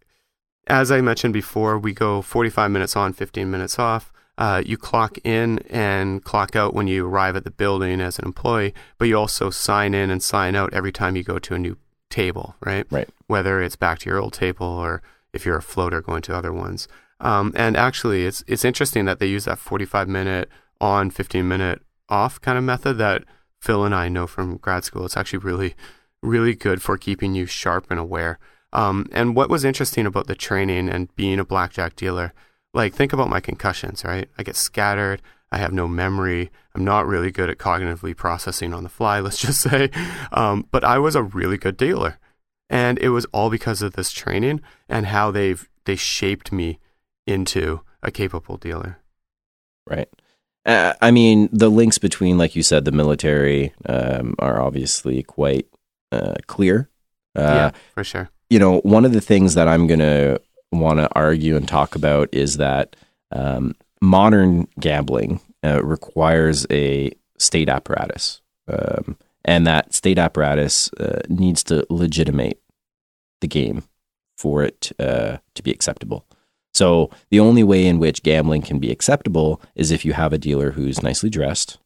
as I mentioned before, we go 45 minutes on, 15 minutes off. Uh, you clock in and clock out when you arrive at the building as an employee, but you also sign in and sign out every time you go to a new table, right? Right. Whether it's back to your old table or if you're a floater going to other ones. Um, and actually, it's it's interesting that they use that 45 minute on, 15 minute off kind of method that Phil and I know from grad school. It's actually really, really good for keeping you sharp and aware. Um, and what was interesting about the training and being a blackjack dealer, like think about my concussions, right? I get scattered. I have no memory. I'm not really good at cognitively processing on the fly, let's just say. Um, but I was a really good dealer. And it was all because of this training and how they've they shaped me into a capable dealer. Right. Uh, I mean, the links between, like you said, the military um, are obviously quite uh, clear. Uh, yeah, for sure. you know, one of the things that I'm going to want to argue and talk about is that um, modern gambling uh, requires a state apparatus. Um, and that state apparatus uh, needs to legitimate the game for it uh, to be acceptable. So the only way in which gambling can be acceptable is if you have a dealer who's nicely dressed,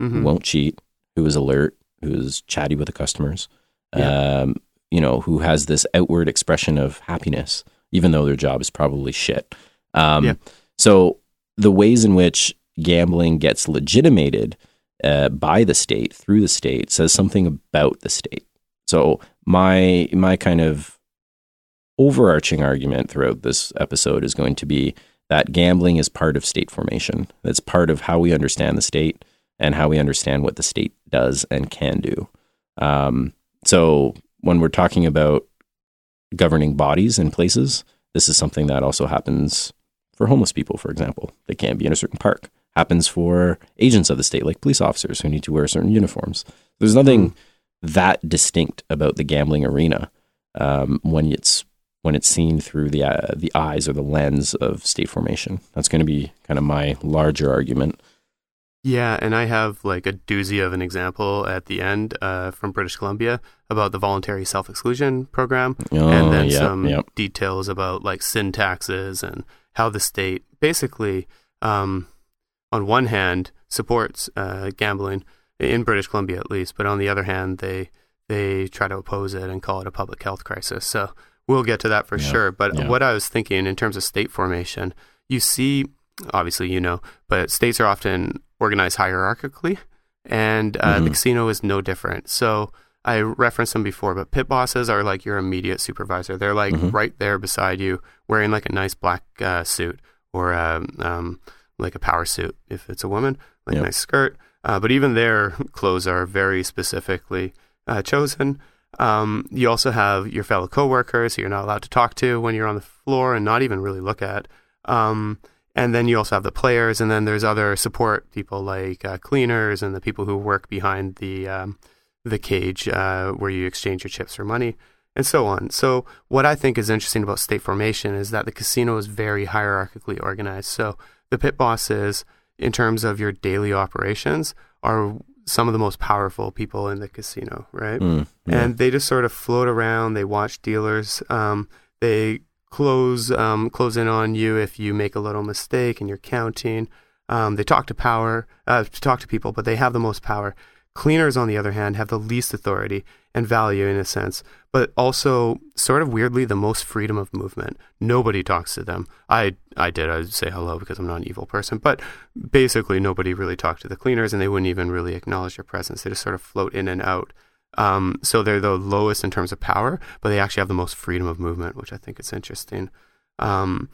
who hmm won't cheat, who is alert, who is chatty with the customers, Yeah. um, you know, who has this outward expression of happiness, even though their job is probably shit. Um, Yeah. So the ways in which gambling gets legitimated uh, by the state through the state says something about the state. So my my kind of overarching argument throughout this episode is going to be that gambling is part of state formation. It's part of how we understand the state and how we understand what the state does and can do. Um, so when we're talking about governing bodies and places, this is something that also happens for homeless people, for example. They can't be in a certain park. Happens for agents of the state, like police officers who need to wear certain uniforms. There's nothing that distinct about the gambling arena um, when it's when it's seen through the uh, the eyes or the lens of state formation. That's going to be kind of my larger argument. Yeah, and I have like a doozy of an example at the end uh, from British Columbia about the voluntary self exclusion program, Oh, and then yeah, some yeah. details about like sin taxes and how the state basically, um, on one hand, supports uh, gambling in British Columbia at least, but on the other hand, they they try to oppose it and call it a public health crisis. So we'll get to that for Yeah, sure. But what I was thinking in terms of state formation, you see, obviously, you know, but states are often organized hierarchically, and uh, the Mhm. casino is no different. So I referenced them before, but pit bosses are like your immediate supervisor. They're like Mhm. right there beside you, wearing like a nice black uh, suit or um, um, like a power suit if it's a woman, like Yeah. a nice skirt. Uh, but even their clothes are very specifically uh, chosen. Um, you also have your fellow coworkers who you're not allowed to talk to when you're on the floor and not even really look at. Um, and then you also have the players, and then there's other support people like uh, cleaners and the people who work behind the um, the cage uh, where you exchange your chips for money, and so on. So what I think is interesting about state formation is that the casino is very hierarchically organized. So the pit bosses, in terms of your daily operations, are some of the most powerful people in the casino, right? Mm, yeah. and they just sort of float around. They watch dealers. Um, they close um, close in on you if you make a little mistake and you're counting. Um, they talk to power, uh, talk to people, but they have the most power. Cleaners, on the other hand, have the least authority and value in a sense, but also sort of weirdly the most freedom of movement. Nobody talks to them. I I did. I say hello because I'm not an evil person, but basically nobody really talked to the cleaners, and they wouldn't even really acknowledge your presence. They just sort of float in and out. Um, so they're the lowest in terms of power, but they actually have the most freedom of movement, which I think is interesting. Um,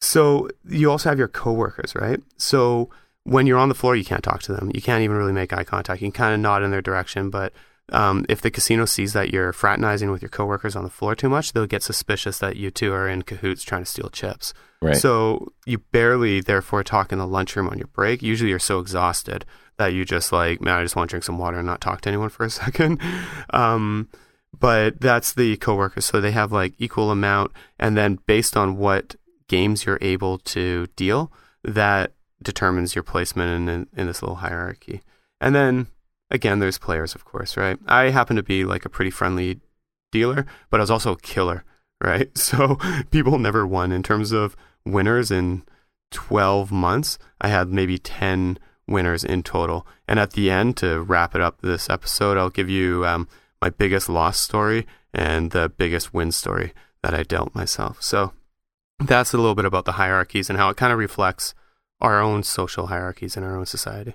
so you also have your coworkers, right? So when you're on the floor, you can't talk to them. You can't even really make eye contact. You can kind of nod in their direction, but um, if the casino sees that you're fraternizing with your coworkers on the floor too much, they'll get suspicious that you two are in cahoots trying to steal chips. Right. So you barely, therefore, talk in the lunchroom on your break. Usually, you're so exhausted that you just like, man, I just want to drink some water and not talk to anyone for a second. Um, but that's the coworkers, so they have like equal amount, and then based on what games you're able to deal, that determines your placement in, in, in this little hierarchy. And then again, there's players, of course, right? I happen to be like a pretty friendly dealer, but I was also a killer, right? So people never won in terms of winners in 12 months. I had maybe 10 winners in total. And at the end, to wrap it up this episode, I'll give you um, my biggest loss story and the biggest win story that I dealt myself. So that's a little bit about the hierarchies and how it kind of reflects our own social hierarchies in our own society.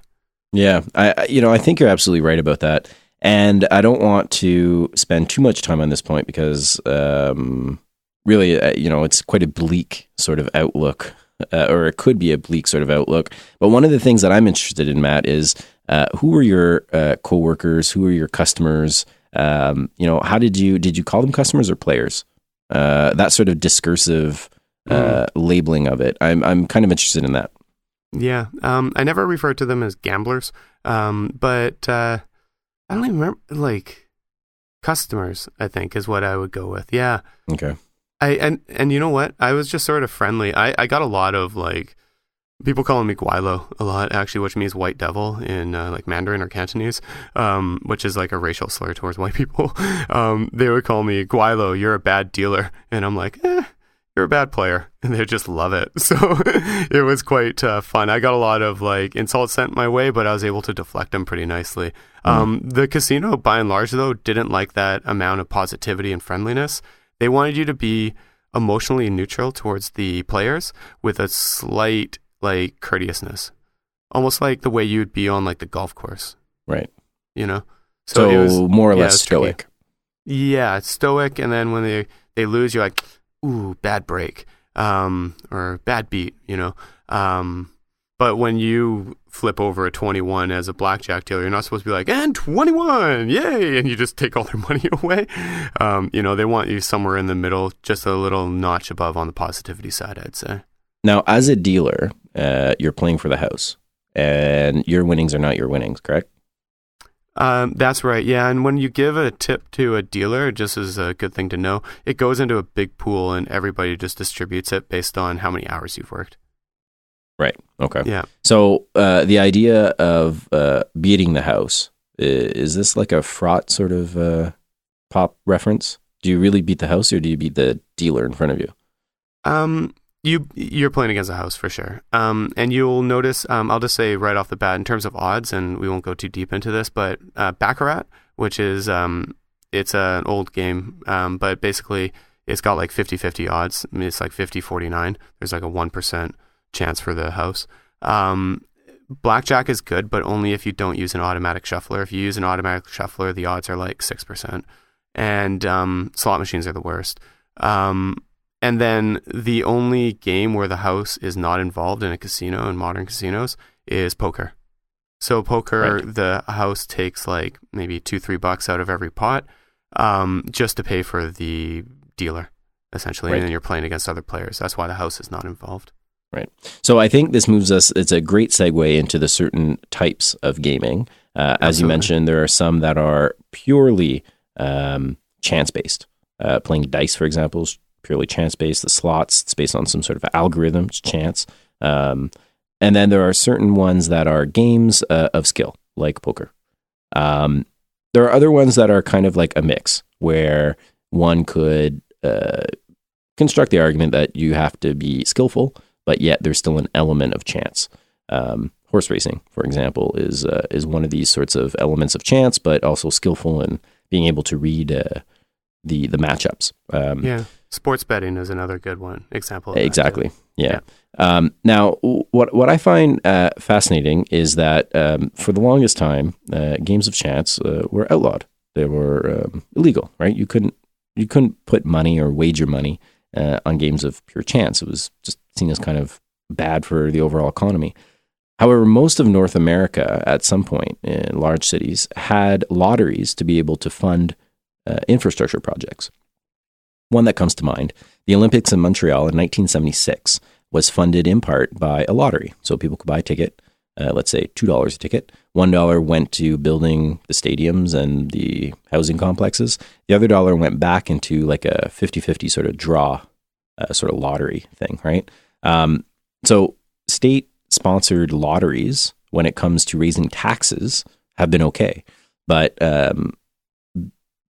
Yeah, I you know I think you're absolutely right about that, and I don't want to spend too much time on this point because um, really, uh, you know, it's quite a bleak sort of outlook, uh, or it could be a bleak sort of outlook. But one of the things that I'm interested in, Matt, is uh, who are your uh, coworkers? Who are your customers? Um, you know, how did you did you call them customers or players? Uh, that sort of discursive uh, labeling of it. I'm I'm kind of interested in that. Yeah. Um, I never referred to them as gamblers, um, but uh, I don't even remember, like, customers, I think, is what I would go with. Yeah. Okay. I and and you know what? I was just sort of friendly. I, I got a lot of like people calling me Gweilo a lot actually, which means white devil in uh, like Mandarin or Cantonese, um, which is like a racial slur towards white people. Um, they would call me Gweilo, you're a bad dealer, and I'm like, eh, you're a bad player, and they just love it. So it was quite uh, fun. I got a lot of like insults sent my way, but I was able to deflect them pretty nicely. Um, the casino, by and large, though, didn't like that amount of positivity and friendliness. They wanted you to be emotionally neutral towards the players with a slight like courteousness, almost like the way you'd be on like the golf course, Right. you know. So, it was- more or yeah, less it's tricky. stoic. Yeah, stoic, and then when they they lose, you're like, ooh, bad break, um, or bad beat, you know. Um, but when you flip over a 21 as a blackjack dealer, you're not supposed to be like, and 21, yay, and you just take all their money away. Um, you know, they want you somewhere in the middle, just a little notch above on the positivity side, I'd say. Now, as a dealer, uh, you're playing for the house, and your winnings are not your winnings, correct? Um, that's right. Yeah, and when you give a tip to a dealer, just as a good thing to know, it goes into a big pool, and everybody just distributes it based on how many hours you've worked. Right. Okay. Yeah. So uh, the idea of uh, beating the house is this like a fraught sort of uh, pop reference? Do you really beat the house, or do you beat the dealer in front of you? Um, you you're playing against a house for sure. Um, and you'll notice. Um, I'll just say right off the bat in terms of odds, and we won't go too deep into this, but uh, baccarat, which is um, it's an old game, um, but basically it's got like 50-50 odds. I mean, it's like 50-49. There's like a one percent chance for the house. Um, blackjack is good, but only if you don't use an automatic shuffler. If you use an automatic shuffler, the odds are like six percent, and um, slot machines are the worst. Um, and then the only game where the house is not involved in a casino in modern casinos is poker. So poker, Right. the house takes like maybe two, three bucks out of every pot, um, just to pay for the dealer, essentially. Right. And then you're playing against other players. That's why the house is not involved. Right. So I think this moves us. It's a great segue into the certain types of gaming. Uh, as you mentioned, there are some that are purely um, chance based. Uh, playing dice, for example, is purely chance based. The slots, it's based on some sort of algorithm, it's chance. Um, and then there are certain ones that are games uh, of skill, like poker. Um, there are other ones that are kind of like a mix, where one could uh, construct the argument that you have to be skillful, but yet there's still an element of chance. Um, horse racing, for example, is uh, is one of these sorts of elements of chance, but also skillful in being able to read uh, the the matchups. Um, Yeah. Sports betting is another good one example. of that, too. Exactly. Yeah. Um, now, what what I find uh, fascinating is that um, for the longest time, uh, games of chance uh, were outlawed. They were um, illegal, right? You couldn't you couldn't put money or wager money uh, on games of pure chance. It was just seen as kind of bad for the overall economy. However, most of North America at some point in large cities had lotteries to be able to fund uh, infrastructure projects. One that comes to mind the Olympics in Montreal in 1976 was funded in part by a lottery. So people could buy a ticket, uh, let's say $2 a ticket. $1 went to building the stadiums and the housing complexes. The other dollar went back into like a 50 50 sort of draw, uh, sort of lottery thing, right? Um, so state sponsored lotteries, when it comes to raising taxes, have been okay. But um,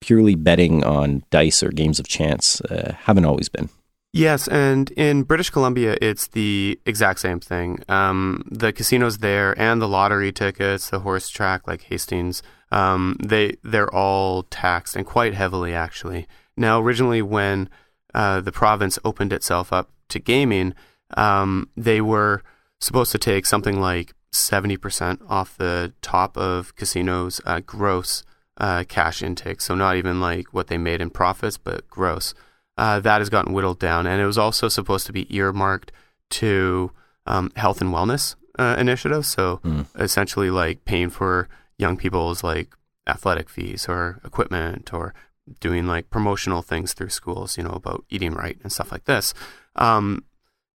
purely betting on dice or games of chance uh, haven't always been. Yes, and in British Columbia, it's the exact same thing. Um, the casinos there and the lottery tickets, the horse track like Hastings, um, they they're all taxed and quite heavily actually. Now, originally, when uh, the province opened itself up to gaming, um, they were supposed to take something like seventy percent off the top of casinos' uh, gross uh, cash intake. So not even like what they made in profits, but gross. Uh, that has gotten whittled down, and it was also supposed to be earmarked to um, health and wellness uh, initiatives. So Mm. essentially, like paying for young people's like athletic fees or equipment or doing like promotional things through schools, you know, about eating right and stuff like this. Um,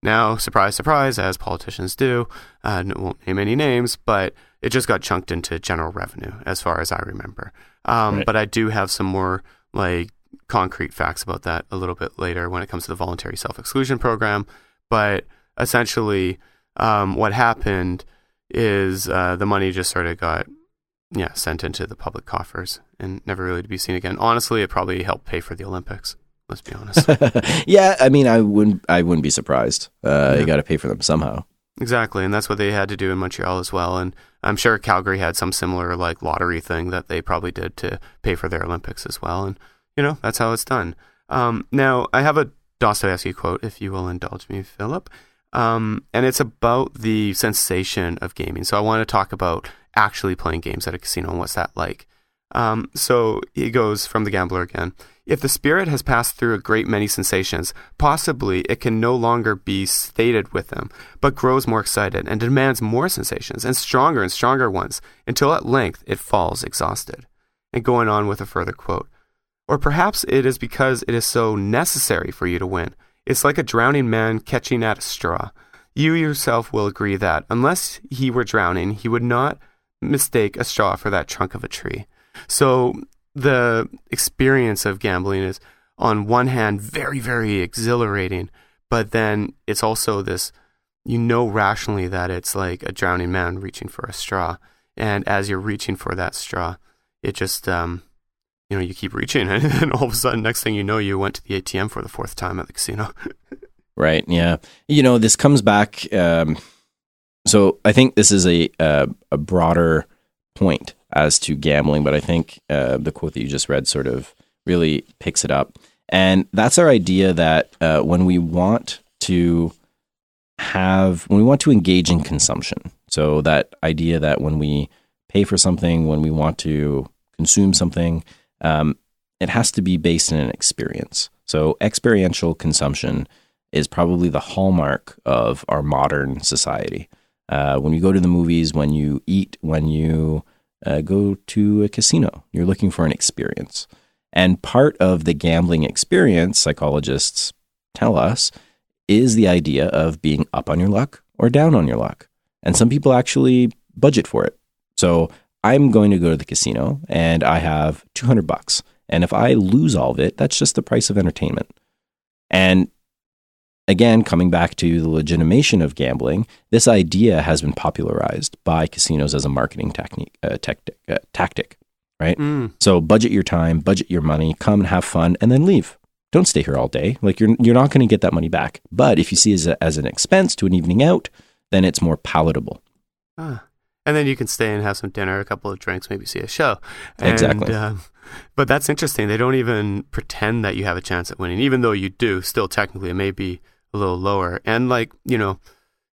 now, surprise, surprise, as politicians do, uh, won't name any names, but it just got chunked into general revenue, as far as I remember. Um, Right. But I do have some more like concrete facts about that a little bit later when it comes to the voluntary self exclusion program. But essentially, um, what happened is uh, the money just sort of got yeah sent into the public coffers and never really to be seen again. Honestly, it probably helped pay for the Olympics. Let's be honest. yeah, I mean, I wouldn't, I wouldn't be surprised. Uh, Yeah. You got to pay for them somehow. Exactly, and that's what they had to do in Montreal as well. And I'm sure Calgary had some similar like lottery thing that they probably did to pay for their Olympics as well. And you know that's how it's done. Um, now I have a Dostoevsky quote, if you will indulge me, Philip, um, and it's about the sensation of gaming. So I want to talk about actually playing games at a casino and what's that like. Um, so he goes from the gambler again. If the spirit has passed through a great many sensations, possibly it can no longer be stated with them, but grows more excited and demands more sensations and stronger and stronger ones until at length it falls exhausted. And going on with a further quote. Or perhaps it is because it is so necessary for you to win. It's like a drowning man catching at a straw. You yourself will agree that, unless he were drowning, he would not mistake a straw for that trunk of a tree. So the experience of gambling is, on one hand, very, very exhilarating, but then it's also this you know rationally that it's like a drowning man reaching for a straw. And as you're reaching for that straw, it just, um, you know, you keep reaching, and then all of a sudden, next thing you know, you went to the ATM for the fourth time at the casino. Right. Yeah. You know, this comes back. Um, so I think this is a uh, a broader point as to gambling, but I think uh, the quote that you just read sort of really picks it up, and that's our idea that uh, when we want to have when we want to engage in consumption, so that idea that when we pay for something, when we want to consume something, um, it has to be based in an experience. So experiential consumption is probably the hallmark of our modern society. Uh, when you go to the movies, when you eat, when you uh, go to a casino, you're looking for an experience. And part of the gambling experience, psychologists tell us, is the idea of being up on your luck or down on your luck. And some people actually budget for it. So I'm going to go to the casino and I have 200 bucks. And if I lose all of it, that's just the price of entertainment. And again, coming back to the legitimation of gambling, this idea has been popularized by casinos as a marketing technique, uh, tactic, uh, tactic. Mm, So budget your time, budget your money, come and have fun, and then leave. Don't stay here all day. Like you're you're not going to get that money back. But if you see it as, a, as an expense to an evening out, then it's more palatable. ah. And then you can stay and have some dinner, a couple of drinks, maybe see a show. And, Exactly. um, but that's interesting. They don't even pretend that you have a chance at winning, even though you do. Still, technically, it may be a little lower. And like you know,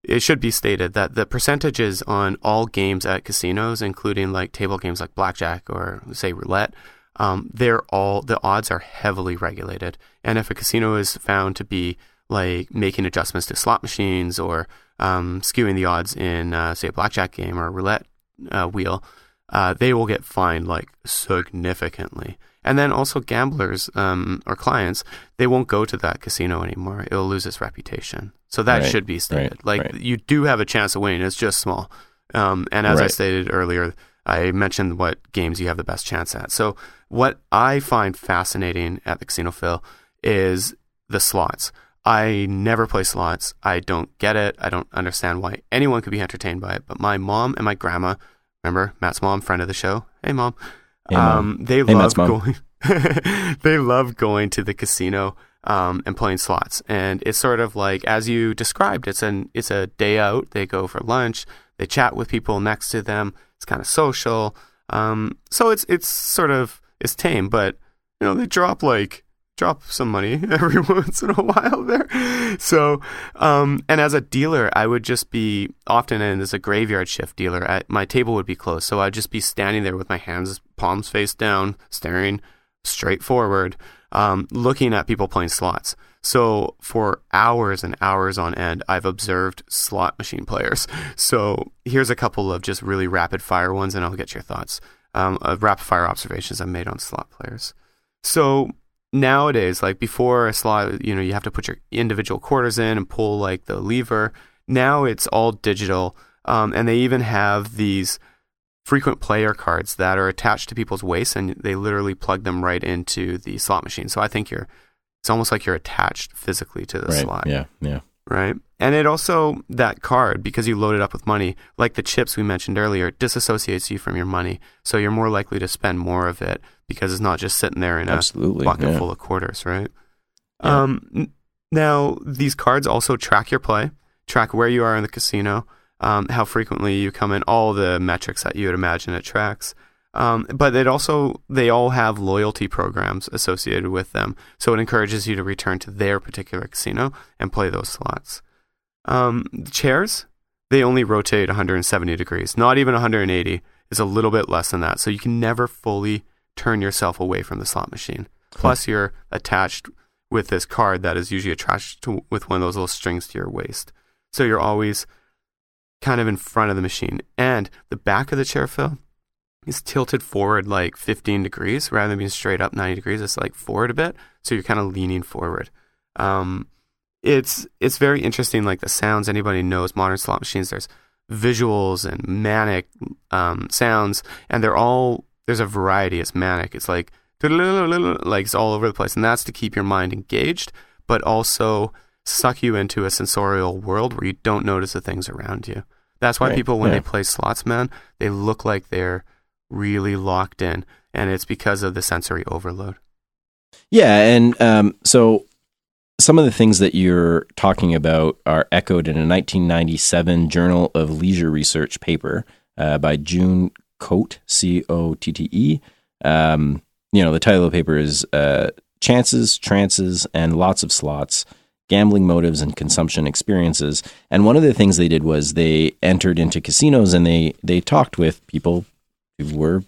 it should be stated that the percentages on all games at casinos, including like table games like blackjack or say roulette, um, they're all the odds are heavily regulated. And if a casino is found to be like making adjustments to slot machines or um, skewing the odds in, uh, say, a blackjack game or a roulette uh, wheel, uh, they will get fined like significantly. And then also gamblers um, or clients, they won't go to that casino anymore. It'll lose its reputation. So that Right, should be stated. right, like right. you do have a chance of winning. It's just small. Um, and as I stated earlier, I mentioned what games you have the best chance at. So what I find fascinating at the casino Phil is the slots. I never play slots. I don't get it. I don't understand why anyone could be entertained by it. But my mom and my grandma, remember Matt's mom, friend of the show. Hey mom. Hey, Um, they Hey, love going. they love going to the casino um, and playing slots. And it's sort of like as you described. It's an it's a day out. They go for lunch. They chat with people next to them. It's kind of social. Um, so it's it's sort of it's tame, but you know they drop like drop some money every once in a while there. So, um, and as a dealer, I would just be often, and as a graveyard shift dealer, I, my table would be closed. So I'd just be standing there with my hands, palms face down, staring straight forward, um, looking at people playing slots. So for hours and hours on end, I've observed slot machine players. So here's a couple of just really rapid fire ones, and I'll get your thoughts. Um, rapid fire observations I've made on slot players. So nowadays, like before a slot, you know, you have to put your individual quarters in and pull like the lever. Now it's all digital, um, and they even have these frequent player cards that are attached to people's waists, and they literally plug them right into the slot machine. So I think you're, it's almost like you're attached physically to the right. slot Yeah, yeah. right? And it also that card because you load it up with money, like the chips we mentioned earlier, disassociates you from your money, so you're more likely to spend more of it because it's not just sitting there in a Absolutely. bucket yeah. full of quarters, right? Yeah. Um, now these cards also track your play, track where you are in the casino, um, how frequently you come in, all the metrics that you would imagine it tracks. Um, but it also they all have loyalty programs associated with them, so it encourages you to return to their particular casino and play those slots. Um, the chairs they only rotate 170 degrees, not even 180. It's a little bit less than that, so you can never fully turn yourself away from the slot machine. Plus, you're attached with this card that is usually attached to, with one of those little strings to your waist. So you're always kind of in front of the machine. And the back of the chair, Phil, is tilted forward like 15 degrees rather than being straight up 90 degrees. It's like forward a bit. So you're kind of leaning forward. Um, it's it's very interesting, like the sounds. Anybody knows modern slot machines, there's visuals and manic um, sounds, and they're all there's a variety. It's manic. It's like like it's all over the place, and that's to keep your mind engaged, but also suck you into a sensorial world where you don't notice the things around you. That's why Right, people, when yeah. they play slots, man, they look like they're really locked in, and it's because of the sensory overload. Yeah, and um, so some of the things that you're talking about are echoed in a 1997 Journal of Leisure Research paper uh, by June Cotte, C O T T E. Um, you know, the title of the paper is uh, Chances, Trances, and Lots of Slots Gambling Motives and Consumption Experiences. And one of the things they did was they entered into casinos and they, they talked with people who were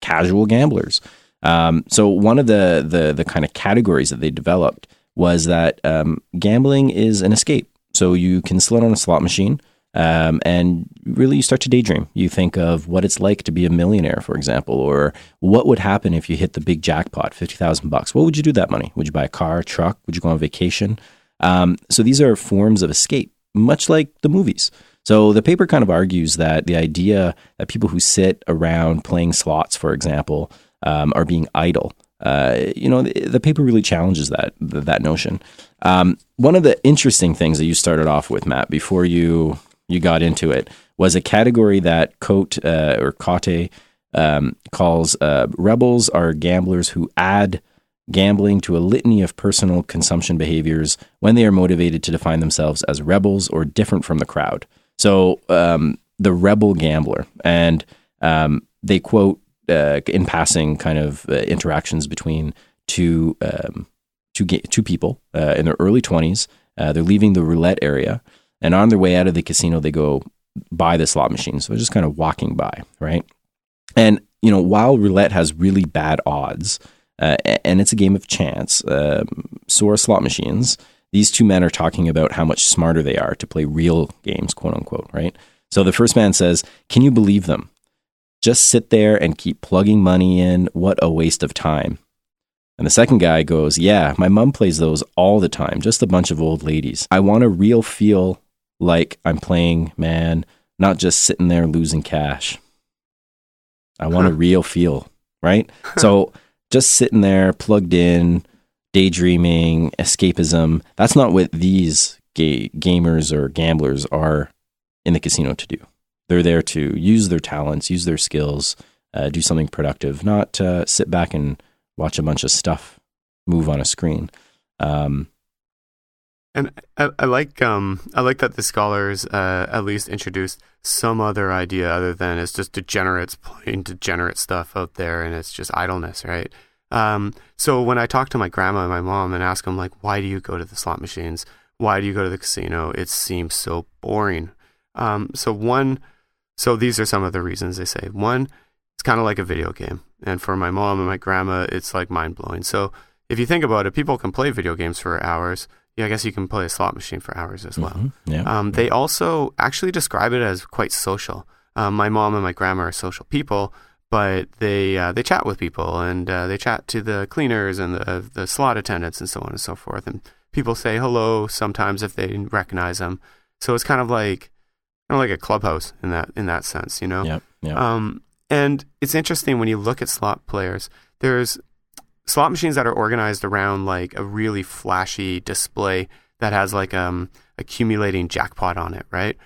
casual gamblers. Um, so one of the, the the kind of categories that they developed was that um, gambling is an escape. So you can sit on a slot machine um, and really you start to daydream. You think of what it's like to be a millionaire, for example, or what would happen if you hit the big jackpot, fifty thousand bucks. What would you do with that money? Would you buy a car, truck? Would you go on vacation? Um, so these are forms of escape, much like the movies. So the paper kind of argues that the idea that people who sit around playing slots, for example, um, are being idle. Uh, you know, the, the paper really challenges that that notion. Um, one of the interesting things that you started off with, Matt, before you you got into it, was a category that Cotte uh, or Cotte um, calls uh, rebels are gamblers who add gambling to a litany of personal consumption behaviors when they are motivated to define themselves as rebels or different from the crowd. So um, the rebel gambler, and um, they quote uh, in passing kind of uh, interactions between two um, two ga- two people uh, in their early twenties. Uh, they're leaving the roulette area, and on their way out of the casino, they go by the slot machine. So they're just kind of walking by, right? And you know, while roulette has really bad odds, uh, and it's a game of chance, um, so are slot machines. these two men are talking about how much smarter they are to play real games, quote unquote, right? So the first man says, Can you believe them? Just sit there and keep plugging money in. What a waste of time. And the second guy goes, Yeah, my mom plays those all the time, just a bunch of old ladies. I want a real feel like I'm playing, man, not just sitting there losing cash. I want a real feel, right? so just sitting there plugged in, daydreaming, escapism, that's not what these ga- gamers or gamblers are in the casino to do. They're there to use their talents, use their skills, uh, do something productive, not uh, sit back and watch a bunch of stuff move on a screen. Um, And I, I like um I like that the scholars uh, at least introduced some other idea other than it's just degenerates playing degenerate stuff out there and it's just idleness, right? Um, so when I talk to my grandma and my mom and ask them like, why do you go to the slot machines? Why do you go to the casino? It seems so boring. Um, so one, so these are some of the reasons they say. One, it's kind of like a video game, and for my mom and my grandma, it's like mind blowing. So if you think about it, people can play video games for hours. Yeah, I guess you can play a slot machine for hours as well. mhm, yeah. Um, they also actually describe it as quite social. Um, my mom and my grandma are social people, but they uh, they chat with people and uh, they chat to the cleaners and the the slot attendants and so on and so forth. And people say hello sometimes if they recognize them. So it's kind of like kind of like a clubhouse in that in that sense, you know. Yep. Yep. Um, and it's interesting when you look at slot players. There's slot machines that are organized around like a really flashy display that has like um accumulating jackpot on it, right?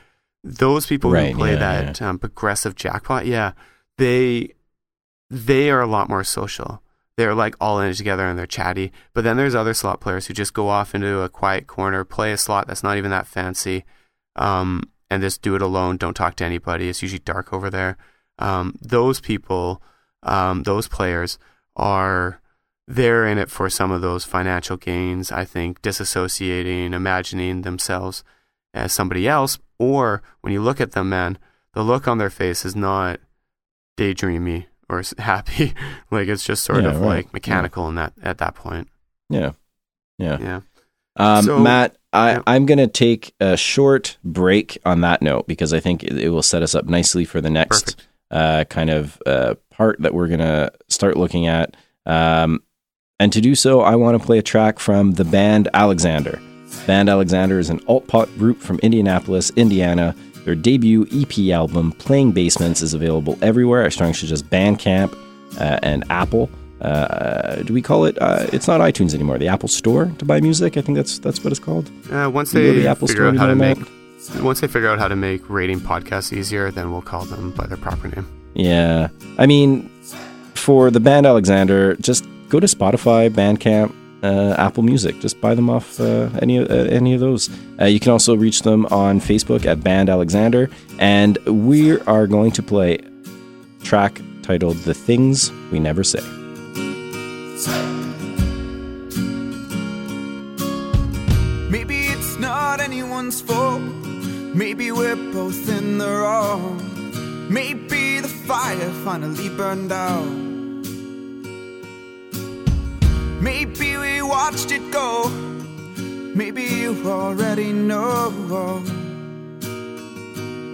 Those people Right, who play yeah, that Um, progressive jackpot, yeah, they they are a lot more social. They're like all in it together and they're chatty. But then there's other slot players who just go off into a quiet corner, play a slot that's not even that fancy, um, and just do it alone. Don't talk to anybody. It's usually dark over there. Um, those people, um, those players are they're in it for some of those financial gains. I think disassociating, imagining themselves as somebody else, or when you look at them, man, the look on their face is not daydreamy or happy. like it's just sort Yeah, of right. like mechanical in that at that point. yeah. Yeah. Yeah. Um, So- Matt, I, yeah. I'm going to take a short break on that note because I think it, it will set us up nicely for the next uh, kind of uh, part that we're going to start looking at. Um, and to do so, I want to play a track from the band Alexander. Band Alexander is an alt pop group from Indianapolis, Indiana. Their debut EP album, Playing Basements, is available everywhere. Our strong should just Bandcamp uh, and Apple. Uh, do we call it? Uh, it's not iTunes anymore. The Apple Store to buy music. I think that's that's what it's called. Uh, once You go to they the Apple figure Store, out how to make once they figure out how to make rating podcasts easier, then we'll call them by their proper name. Yeah. I mean, for the band Alexander, just go to Spotify, Bandcamp, uh, Apple Music. Just buy them off uh, any uh, any of those. Uh, you can also reach them on Facebook at Band Alexander, and we are going to play track titled "The Things We Never Say." Maybe it's not anyone's fault. Maybe we're both in the wrong. Maybe the fire finally burned out. Maybe we watched it go. Maybe you already know.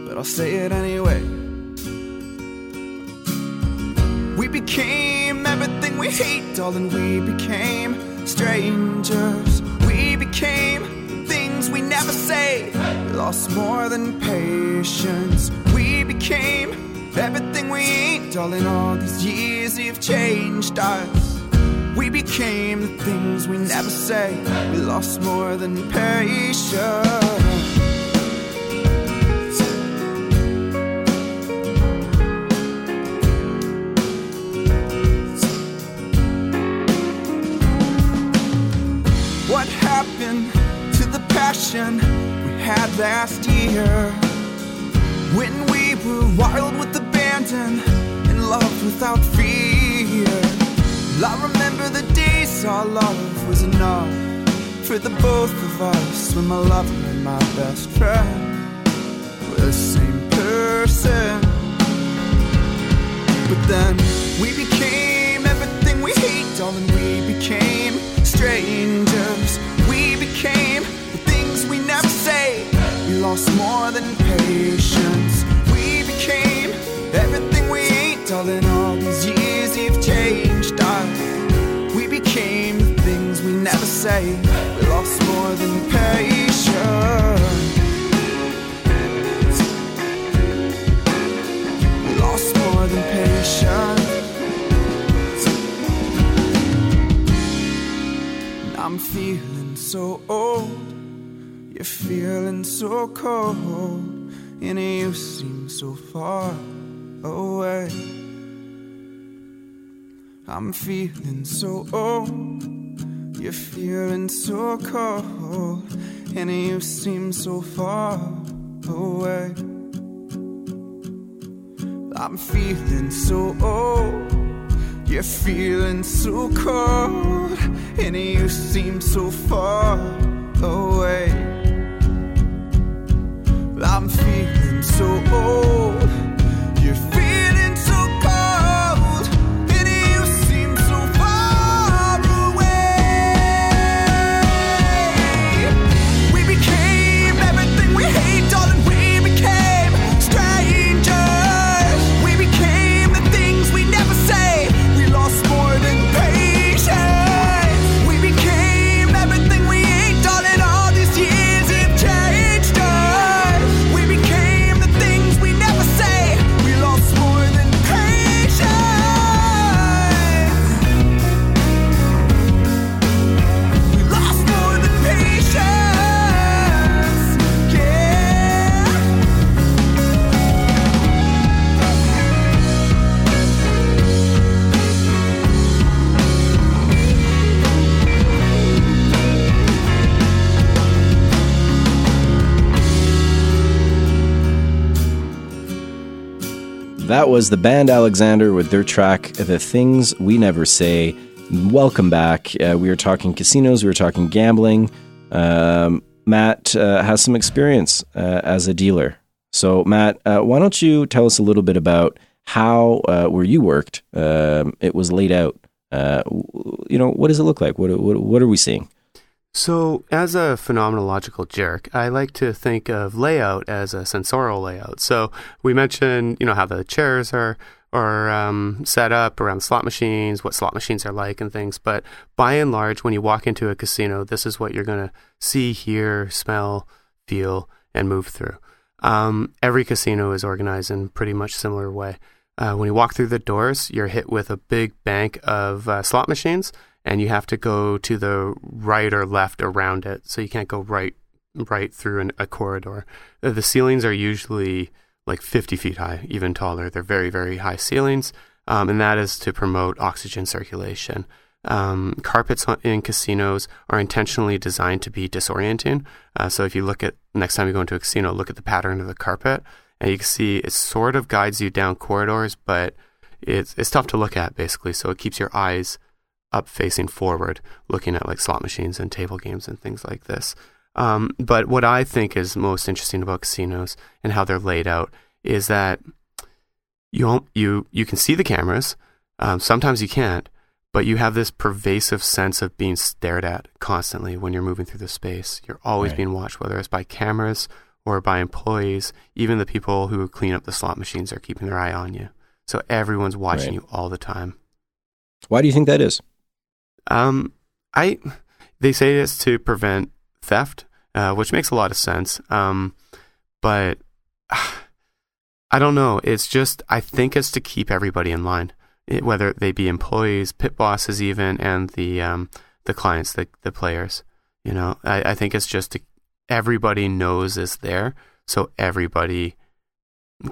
But I'll say it anyway. We became everything we hate, darling. We became strangers. We became things we never say. We lost more than patience. We became everything we ain't, darling. All these years you've changed us. We became the things we never say. We lost more than patience. What happened to the passion we had last year? When we were wild with abandon and love without fear. I remember the days our love was enough for the both of us when my lover and my best friend were the same person. But then we became everything we hate, darling. We became strangers. We became the things we never say. We lost more than patience. We became everything we ain't, darling. All these years you've changed say. We lost more than patience. We lost more than patience. And I'm feeling so old. You're feeling so cold. And you seem so far away. I'm feeling so old. You're feeling so cold. And you seem so far away. I'm feeling so old. You're feeling so cold. And you seem so far away. I'm feeling so old. That was the band Alexander with their track "The Things We Never Say." Welcome back. Uh, we were talking casinos. We were talking gambling. Um, Matt uh, has some experience uh, as a dealer. So, Matt, uh, why don't you tell us a little bit about how uh, where you worked? Um, it was laid out. Uh, you know, what does it look like? What what, what are we seeing? So, as a phenomenological jerk, I like to think of layout as a sensorial layout. So, we mentioned, you know, how the chairs are are um, set up around slot machines, what slot machines are like, and things. But by and large, when you walk into a casino, this is what you're going to see, hear, smell, feel, and move through. Um, every casino is organized in pretty much similar way. Uh, when you walk through the doors, you're hit with a big bank of uh, slot machines, and you have to go to the right or left around it. So you can't go right right through an, a corridor. Uh, The ceilings are usually like 50 feet high, even taller. They're very very high ceilings, um, and that is to promote oxygen circulation. Um, carpets in casinos are intentionally designed to be disorienting. Uh, so if you look at next time you go into a casino, look at the pattern of the carpet, and you can see it sort of guides you down corridors, but it's it's tough to look at basically. So it keeps your eyes up facing forward, looking at like slot machines and table games and things like this. Um, but what I think is most interesting about casinos and how they're laid out is that you you you can see the cameras. Um, sometimes you can't, but you have this pervasive sense of being stared at constantly when you're moving through the space. You're always Right. being watched, whether it's by cameras or by employees. Even the people who clean up the slot machines are keeping their eye on you. So everyone's watching Right. you all the time. Why do you think that is? Um, I they say it's to prevent theft, uh, which makes a lot of sense. Um, but I don't know. It's just I think it's to keep everybody in line, it, whether they be employees, pit bosses, even, and the um, the clients, the the players. You know, I, I think it's just to everybody knows it's there, so everybody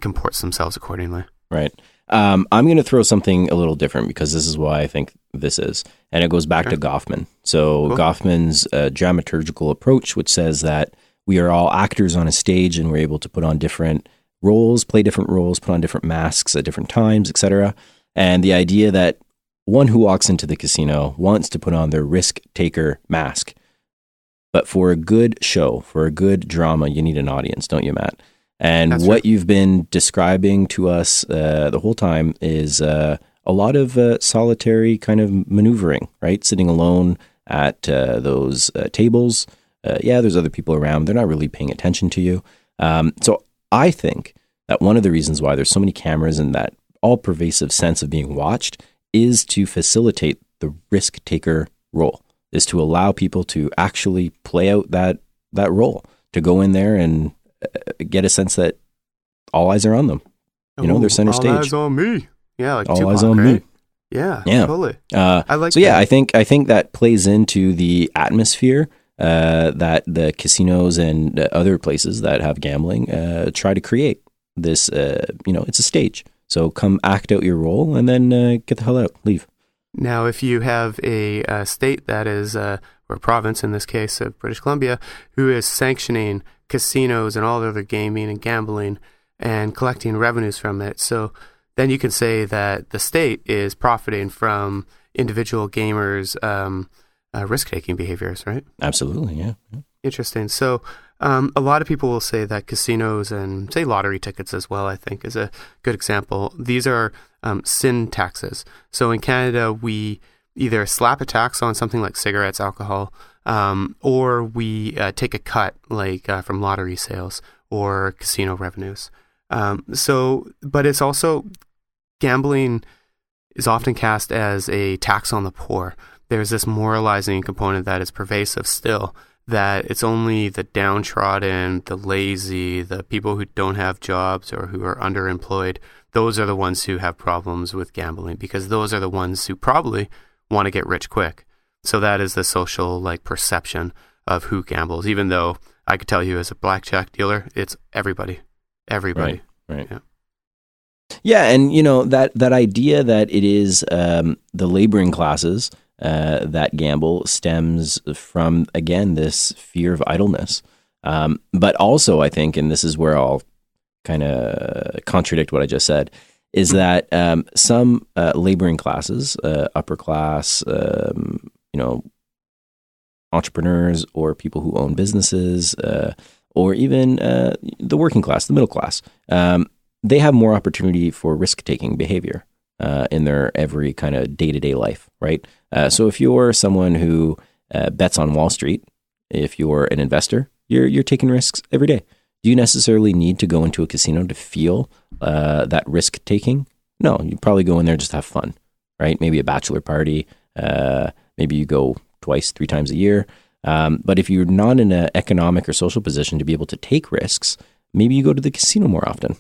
comports themselves accordingly. Right. Um, I'm going to throw something a little different because this is why I think this is, and it goes back Okay. to Goffman. So Cool. Goffman's uh, dramaturgical approach, which says that we are all actors on a stage and we're able to put on different roles, play different roles, put on different masks at different times, etc. And the idea that one who walks into the casino wants to put on their risk taker mask. But for a good show, for a good drama, you need an audience, don't you, Matt? And That's what right. you've been describing to us uh, the whole time is uh, a lot of uh, solitary kind of maneuvering, right? Sitting alone at uh, those uh, tables. Uh, yeah, there's other people around. They're not really paying attention to you. Um, so I think that one of the reasons why there's so many cameras and that all pervasive sense of being watched is to facilitate the risk taker role, is to allow people to actually play out that that role, to go in there and get a sense that all eyes are on them. You know, they're center all stage. eyes on me. Yeah, like All Tupac, eyes on right? me. Yeah, Yeah. totally. Uh, I like so yeah. I think I think that plays into the atmosphere uh, that the casinos and uh, other places that have gambling uh, try to create. This, uh, you know, it's a stage. So come act out your role and then uh, get the hell out, leave. Now, if you have a, uh state that is, uh, or a province in this case of British Columbia, who is sanctioning casinos and all the other gaming and gambling and collecting revenues from it, so then you can say that the state is profiting from individual gamers' um, uh, risk-taking behaviors, right? Absolutely, yeah. yeah. Interesting. So, um, a lot of people will say that casinos and say lottery tickets as well. I think is a good example. These are um, sin taxes. So in Canada, we either slap a tax on something like cigarettes, alcohol, um, or we uh, take a cut, like uh, from lottery sales or casino revenues. Um, so, but it's also gambling is often cast as a tax on the poor. There's this moralizing component that is pervasive still, that it's only the downtrodden, the lazy, the people who don't have jobs or who are underemployed, those are the ones who have problems with gambling because those are the ones who probably want to get rich quick. So that is the social like perception of who gambles, even though I could tell you as a blackjack dealer, it's everybody. Everybody. Right. Yeah. Yeah, and you know that that idea that it is um, the laboring classes uh, that gamble stems from again this fear of idleness, um, but also I think, and this is where I'll kind of contradict what I just said, is that um, some uh, laboring classes, uh, upper class, um, you know, entrepreneurs or people who own businesses, uh, or even uh, the working class, the middle class, um, they have more opportunity for risk taking behavior uh, in their every kind of day to day life, right? Uh, so if you're someone who uh, bets on Wall Street, if you're an investor, you're you're taking risks every day. Do you necessarily need to go into a casino to feel uh, that risk taking? No, you probably go in there just to have fun, right? Maybe a bachelor party. Maybe you go twice, three times a year. Um, but if you're not in an economic or social position to be able to take risks, maybe you go to the casino more often.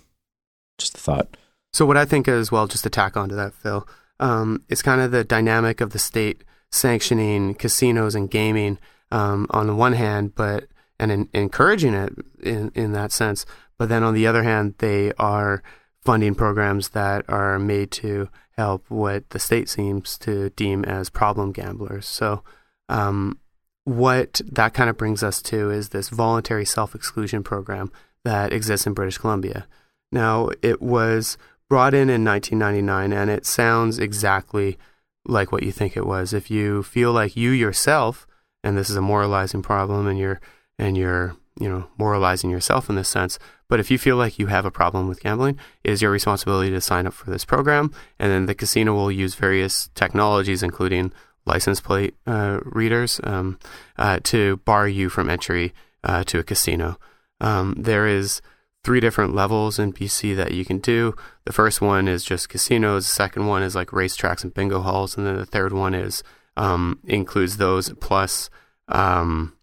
Just a thought. So what I think as well, just to tack onto that, Phil, um, it's kind of the dynamic of the state sanctioning casinos and gaming um, on the one hand, but and in, encouraging it in in that sense. But then on the other hand, they are funding programs that are made to help what the state seems to deem as problem gamblers. So um, what that kind of brings us to is this voluntary self exclusion program that exists in British Columbia. Now, it was brought in in 1999, and it sounds exactly like what you think it was. If you feel like you yourself, and this is a moralizing problem, and you're and you're you know moralizing yourself in this sense, but if you feel like you have a problem with gambling, it is your responsibility to sign up for this program, and then the casino will use various technologies, including license plate uh, readers, um, uh, to bar you from entry uh, to a casino. Um, there is three different levels in BC that you can do. The first one is just casinos. The second one is like racetracks and bingo halls, and then the third one is um, includes those plus um,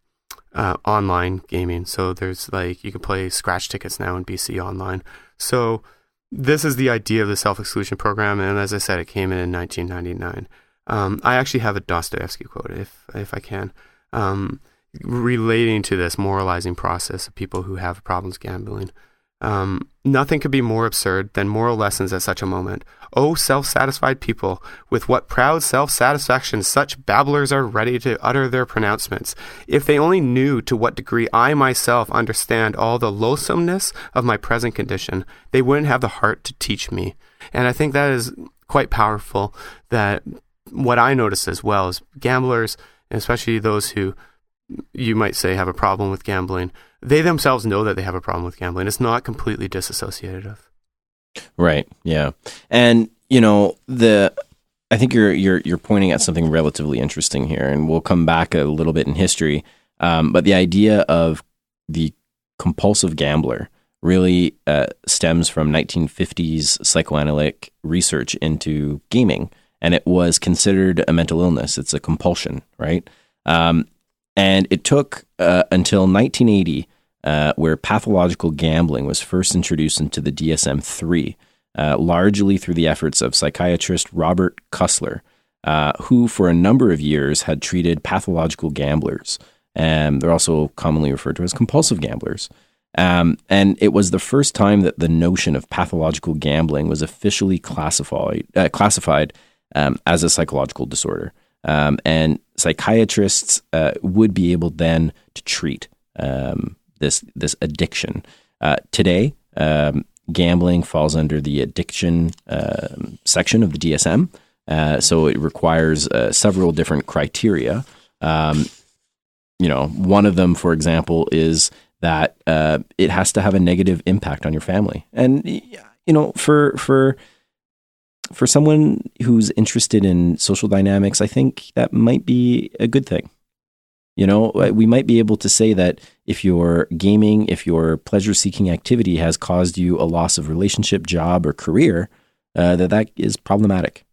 uh, online gaming. So there's like you can play scratch tickets now in BC online. So this is the idea of the self exclusion program, and as I said, it came in in 1999. Um, I actually have a Dostoevsky quote, if if I can, um, relating to this moralizing process of people who have problems gambling. Um, nothing could be more absurd than moral lessons at such a moment. O self satisfied people, with what proud self satisfaction such babblers are ready to utter their pronouncements. If they only knew to what degree I myself understand all the loathsomeness of my present condition, they wouldn't have the heart to teach me. And I think that is quite powerful. That what I notice as well is gamblers, especially those who you might say have a problem with gambling, they themselves know that they have a problem with gambling. It's not completely disassociated of. Right. Yeah. And you know the. I think you're you're you're pointing at something relatively interesting here, and we'll come back a little bit in history. Um, but the idea of the compulsive gambler really uh, stems from 1950s psychoanalytic research into gaming, and it was considered a mental illness. It's a compulsion, right? Um, and it took uh, until 1980, uh, where pathological gambling was first introduced into the DSM 3, uh, largely through the efforts of psychiatrist Robert Custer, uh, who for a number of years had treated pathological gamblers. And they're also commonly referred to as compulsive gamblers. Um, and it was the first time that the notion of pathological gambling was officially classified uh, classified um, as a psychological disorder. Um, and psychiatrists uh, would be able then to treat um, this this addiction. Uh, today, um, gambling falls under the addiction um, section of the DSM, uh, so it requires uh, several different criteria. you know, one of them, for example, is that uh, it has to have a negative impact on your family. And you know, for for for someone who's interested in social dynamics, I think that might be a good thing. You know, uh, we might be able to say that if your gaming, if your pleasure seeking activity has caused you a loss of relationship, job, or career, uh, that that is problematic.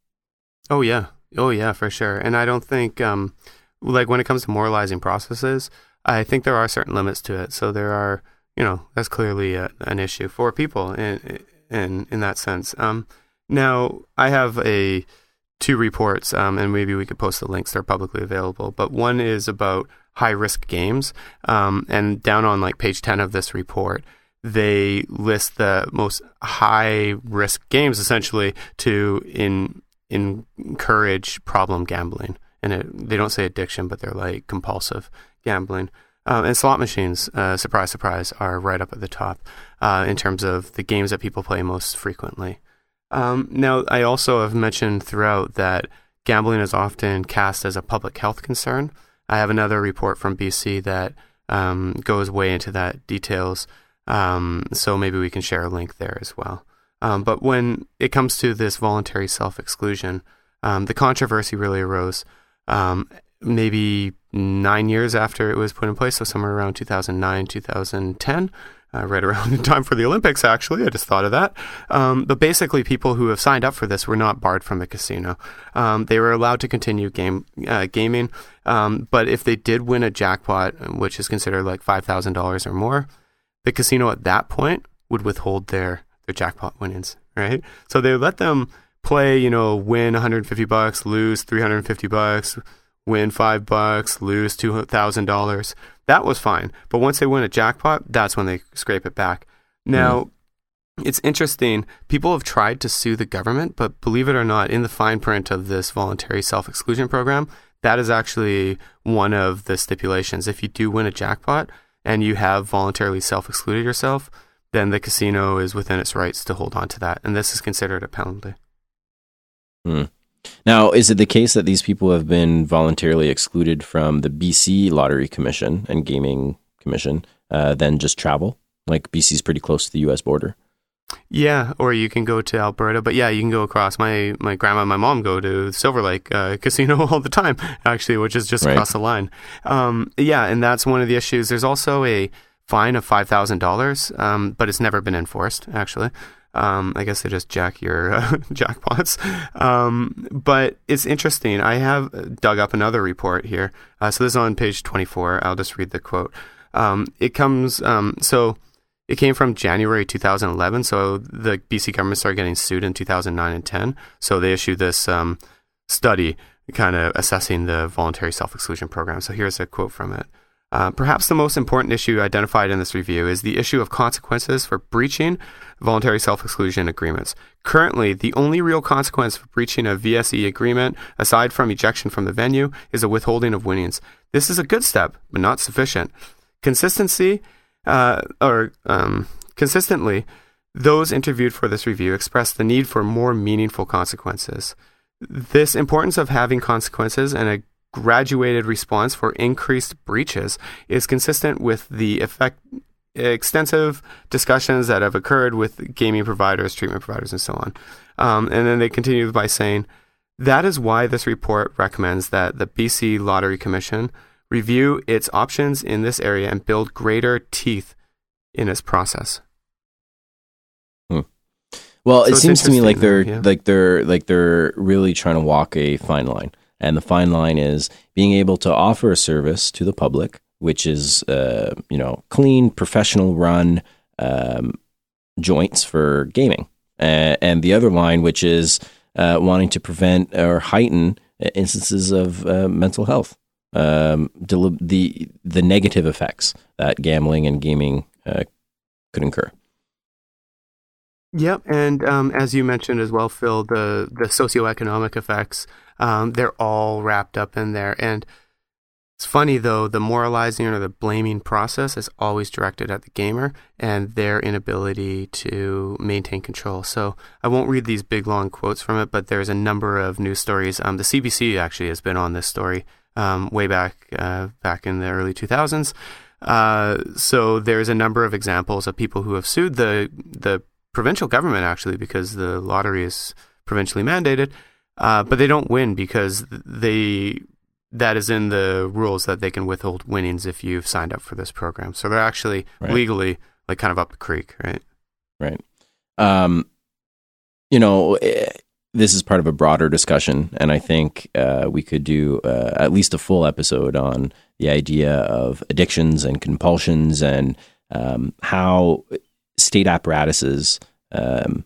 Oh yeah, oh yeah, for sure. And I don't think, um, like when it comes to moralizing processes, I think there are certain limits to it. So there are, you know, that's clearly a, an issue for people in in in that sense. Um, now I have a two reports, um, and maybe we could post the links. They're publicly available. But one is about high risk games, um, and down on like page ten of this report, they list the most high risk games essentially to in, in encourage problem gambling. And it, they don't say addiction, but they're like compulsive gambling. Um, and slot machines, uh, surprise, surprise, are right up at the top uh, in terms of the games that people play most frequently. Um, now, I also have mentioned throughout that gambling is often cast as a public health concern. I have another report from BC that um, goes way into that details, um, so maybe we can share a link there as well. Um, but when it comes to this voluntary self exclusion, um, the controversy really arose maybe nine years after it was put in place, so somewhere around 2009, 2010. Uh, right around in time for the Olympics, actually. I just thought of that. Um, but basically, people who have signed up for this were not barred from the casino. Um, they were allowed to continue game uh, gaming, um, but if they did win a jackpot, which is considered like five thousand dollars or more, the casino at that point would withhold their their jackpot winnings. Right, so they let them play. You know, win 150 bucks, lose 350 bucks win five bucks, lose two thousand dollars. That was fine. But once they win a jackpot, that's when they scrape it back. Now, mm. it's interesting. People have tried to sue the government, but believe it or not, in the fine print of this voluntary self exclusion program, that is actually one of the stipulations. If you do win a jackpot and you have voluntarily self excluded yourself, then the casino is within its rights to hold on to that. And this is considered a penalty. Hmm. Now, is it the case that these people have been voluntarily excluded from the BC Lottery Commission and Gaming Commission, uh, then just travel? Like BC's pretty close to the U.S. border. Yeah, or you can go to Alberta, but yeah, you can go across. My my grandma and my mom go to Silver Lake uh, Casino all the time, actually, which is just right. across the line. Um, yeah, and that's one of the issues. There's also a fine of five thousand um, dollars, but it's never been enforced. Actually, um, I guess they just jack your uh, jackpots. Um, but it's interesting. I have dug up another report here. Uh, so this is on page 24. I'll just read the quote. Um, it comes, um, so it came from January 2011. So the BC government started getting sued in 2009 and 10. So they issued this um, study kind of assessing the voluntary self exclusion program. So here's a quote from it. Uh, perhaps the most important issue identified in this review is the issue of consequences for breaching voluntary self exclusion agreements. Currently, the only real consequence for breaching a VSE agreement, aside from ejection from the venue, is a withholding of winnings. This is a good step, but not sufficient. Consistency, uh, or um, consistently, those interviewed for this review expressed the need for more meaningful consequences. This importance of having consequences and a graduated response for increased breaches is consistent with the effect extensive discussions that have occurred with gaming providers, treatment providers, and so on. Um, and then they continue by saying that is why this report recommends that the BC Lottery Commission review its options in this area and build greater teeth in its process. Well, So it seems to me like they're yeah. like they're like they're really trying to walk a fine line, and the fine line is being able to offer a service to the public, which is uh, you know clean, professional run um, joints for gaming, uh, and the other line, which is uh, wanting to prevent or heighten uh, instances of uh, mental health, um, the the negative effects that gambling and gaming uh, could incur. Yep, and um, as you mentioned as well, Phil, the the socioeconomic effects, um, they're all wrapped up in there. And it's funny though, the moralizing or the blaming process is always directed at the gamer and their inability to maintain control. So I won't read these big long quotes from it, but there's a number of news stories. Um, the CBC actually has been on this story um, way back uh, back in the early 2000s. Uh, so there's a number of examples of people who have sued the the provincial government actually because the lottery is provincially mandated, uh, but they don't win because they that is in the rules that they can withhold winnings if you've signed up for this program. So they're actually Right. legally like kind of up the creek, right? right? Um, you know, eh, this is part of a broader discussion, and I think uh, we could do uh, at least a full episode on the idea of addictions and compulsions and um, how state apparatuses um,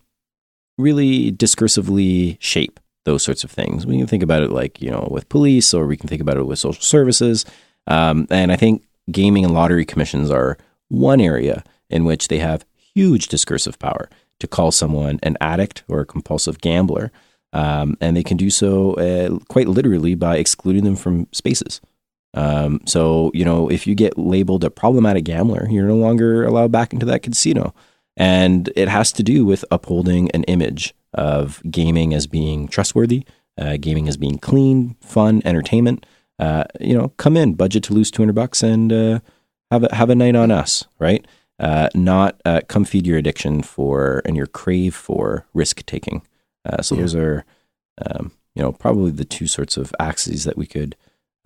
really discursively shape those sorts of things. We can think about it like you know with police, or we can think about it with social services. Um, and I think gaming and lottery commissions are one area in which they have huge discursive power to call someone an addict or a compulsive gambler. Um, and they can do so uh, quite literally by excluding them from spaces. Um, so, you know, if you get labeled a problematic gambler, you're no longer allowed back into that casino. And it has to do with upholding an image of gaming as being trustworthy, uh, gaming as being clean, fun, entertainment. Uh, you know, come in, budget to lose 200 bucks and uh, have, a, have a night on us, right? Uh, not uh, come feed your addiction for and your crave for risk taking. Uh, so Yeah. those are, um, you know, probably the two sorts of axes that we could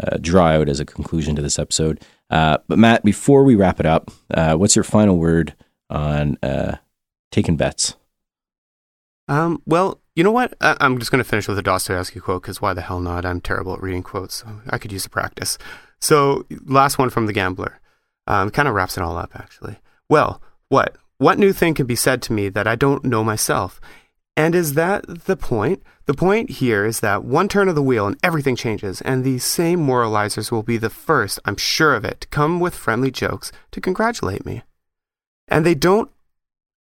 uh, draw out as a conclusion to this episode. Uh, but Matt, before we wrap it up, uh, what's your final word on uh, taking bets? Um, well, you know what? I- I'm just going to finish with a Dostoevsky quote because why the hell not? I'm terrible at reading quotes. So I could use the practice. So, last one from The Gambler. Um, kind of wraps it all up, actually. Well, what? What new thing can be said to me that I don't know myself? And is that the point? The point here is that one turn of the wheel and everything changes, and these same moralizers will be the first, I'm sure of it, to come with friendly jokes to congratulate me. And they don't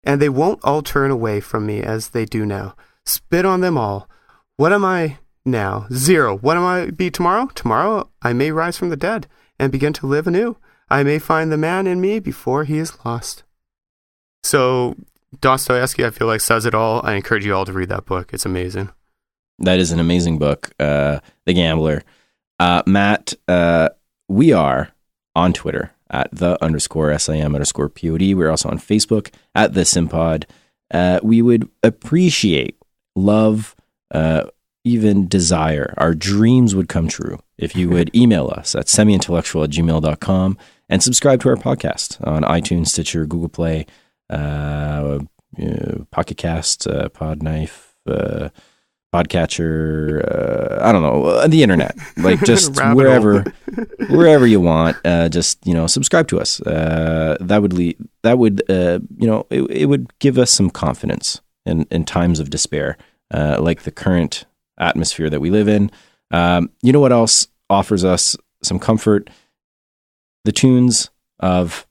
and they won't all turn away from me as they do now. Spit on them all. What am I now? Zero. What am I be tomorrow? Tomorrow I may rise from the dead and begin to live anew. I may find the man in me before he is lost. So Dostoevsky, I feel like says it all. I encourage you all to read that book. It's amazing. That is an amazing book, uh, The Gambler. Uh, Matt, uh, we are on Twitter at the underscore SIM underscore POD. We're also on Facebook at the Simpod. Uh, we would appreciate, love, uh, even desire, our dreams would come true if you would email us at semiintellectual at gmail.com and subscribe to our podcast on iTunes, Stitcher, Google Play, uh, uh, Pocket Cast, uh, Podknife, uh, Podcatcher, uh, I don't know, uh, the internet, like just wherever, wherever you want. Uh, just you know, subscribe to us. Uh, that would lead, that would uh, you know, it, it would give us some confidence in in times of despair, uh, like the current atmosphere that we live in. Um, you know what else offers us some comfort? The tunes of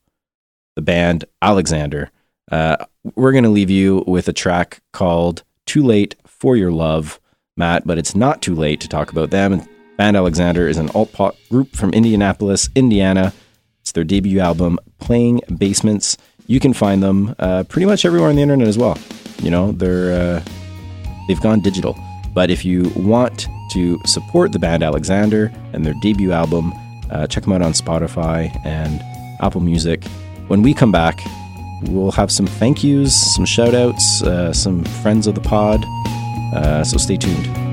the band Alexander. Uh, we're going to leave you with a track called Too Late for Your Love, Matt, but it's not too late to talk about them. Band Alexander is an alt pop group from Indianapolis, Indiana. It's their debut album, Playing Basements. You can find them uh, pretty much everywhere on the internet as well. You know, they're uh, they've gone digital. But if you want to support the band Alexander and their debut album, uh, check them out on Spotify and Apple Music. When we come back, we'll have some thank yous, some shout outs, uh, some friends of the pod. Uh, so stay tuned.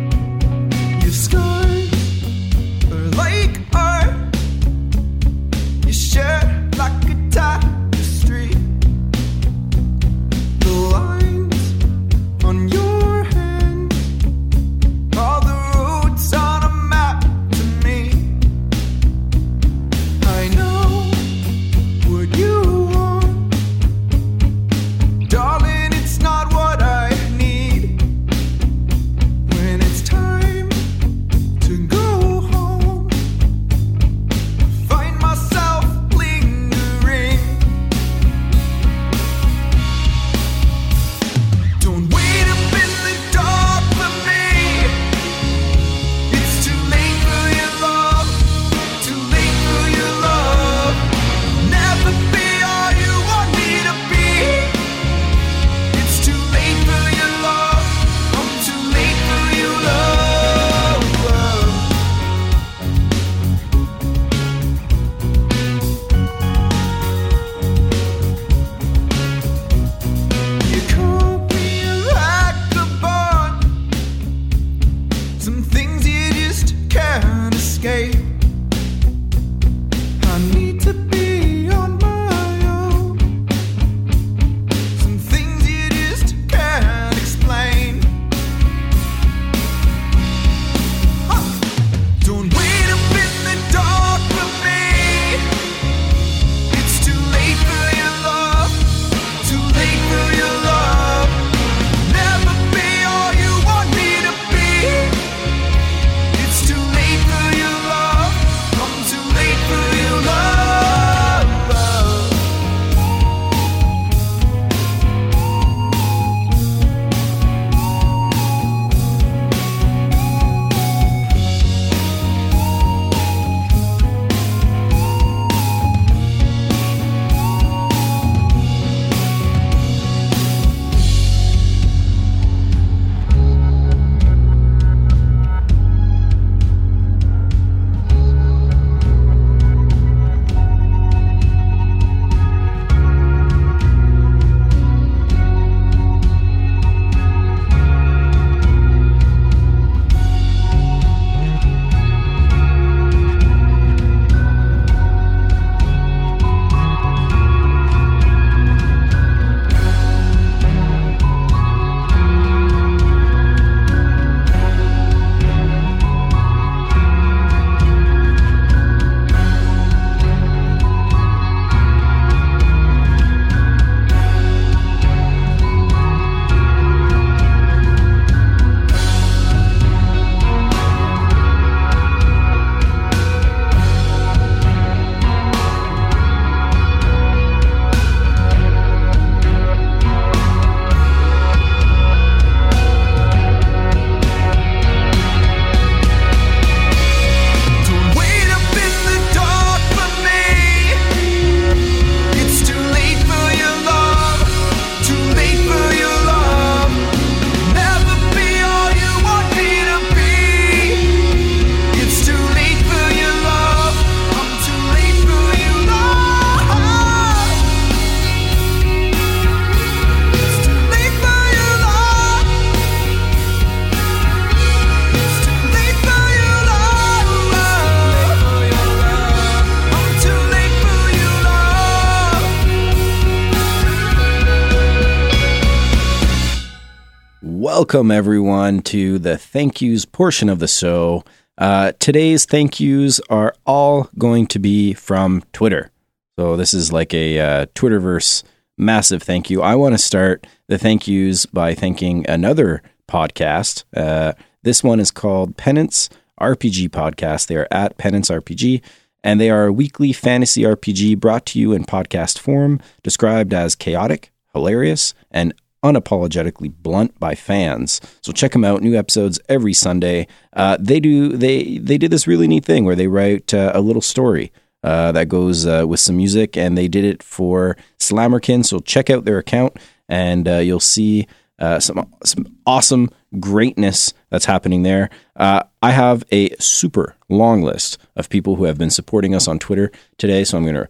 Welcome, everyone, to the thank yous portion of the show. Uh, today's thank yous are all going to be from Twitter. So, this is like a uh, Twitterverse massive thank you. I want to start the thank yous by thanking another podcast. Uh, this one is called Penance RPG Podcast. They are at Penance RPG, and they are a weekly fantasy RPG brought to you in podcast form, described as chaotic, hilarious, and unapologetically blunt by fans. So check them out. New episodes every Sunday. Uh, they do they they did this really neat thing where they write uh, a little story. Uh, that goes uh, with some music, and they did it for Slammerkin. So check out their account, and uh, you'll see uh, some some awesome greatness that's happening there. I have a super long list of people who have been supporting us on Twitter today, so I'm gonna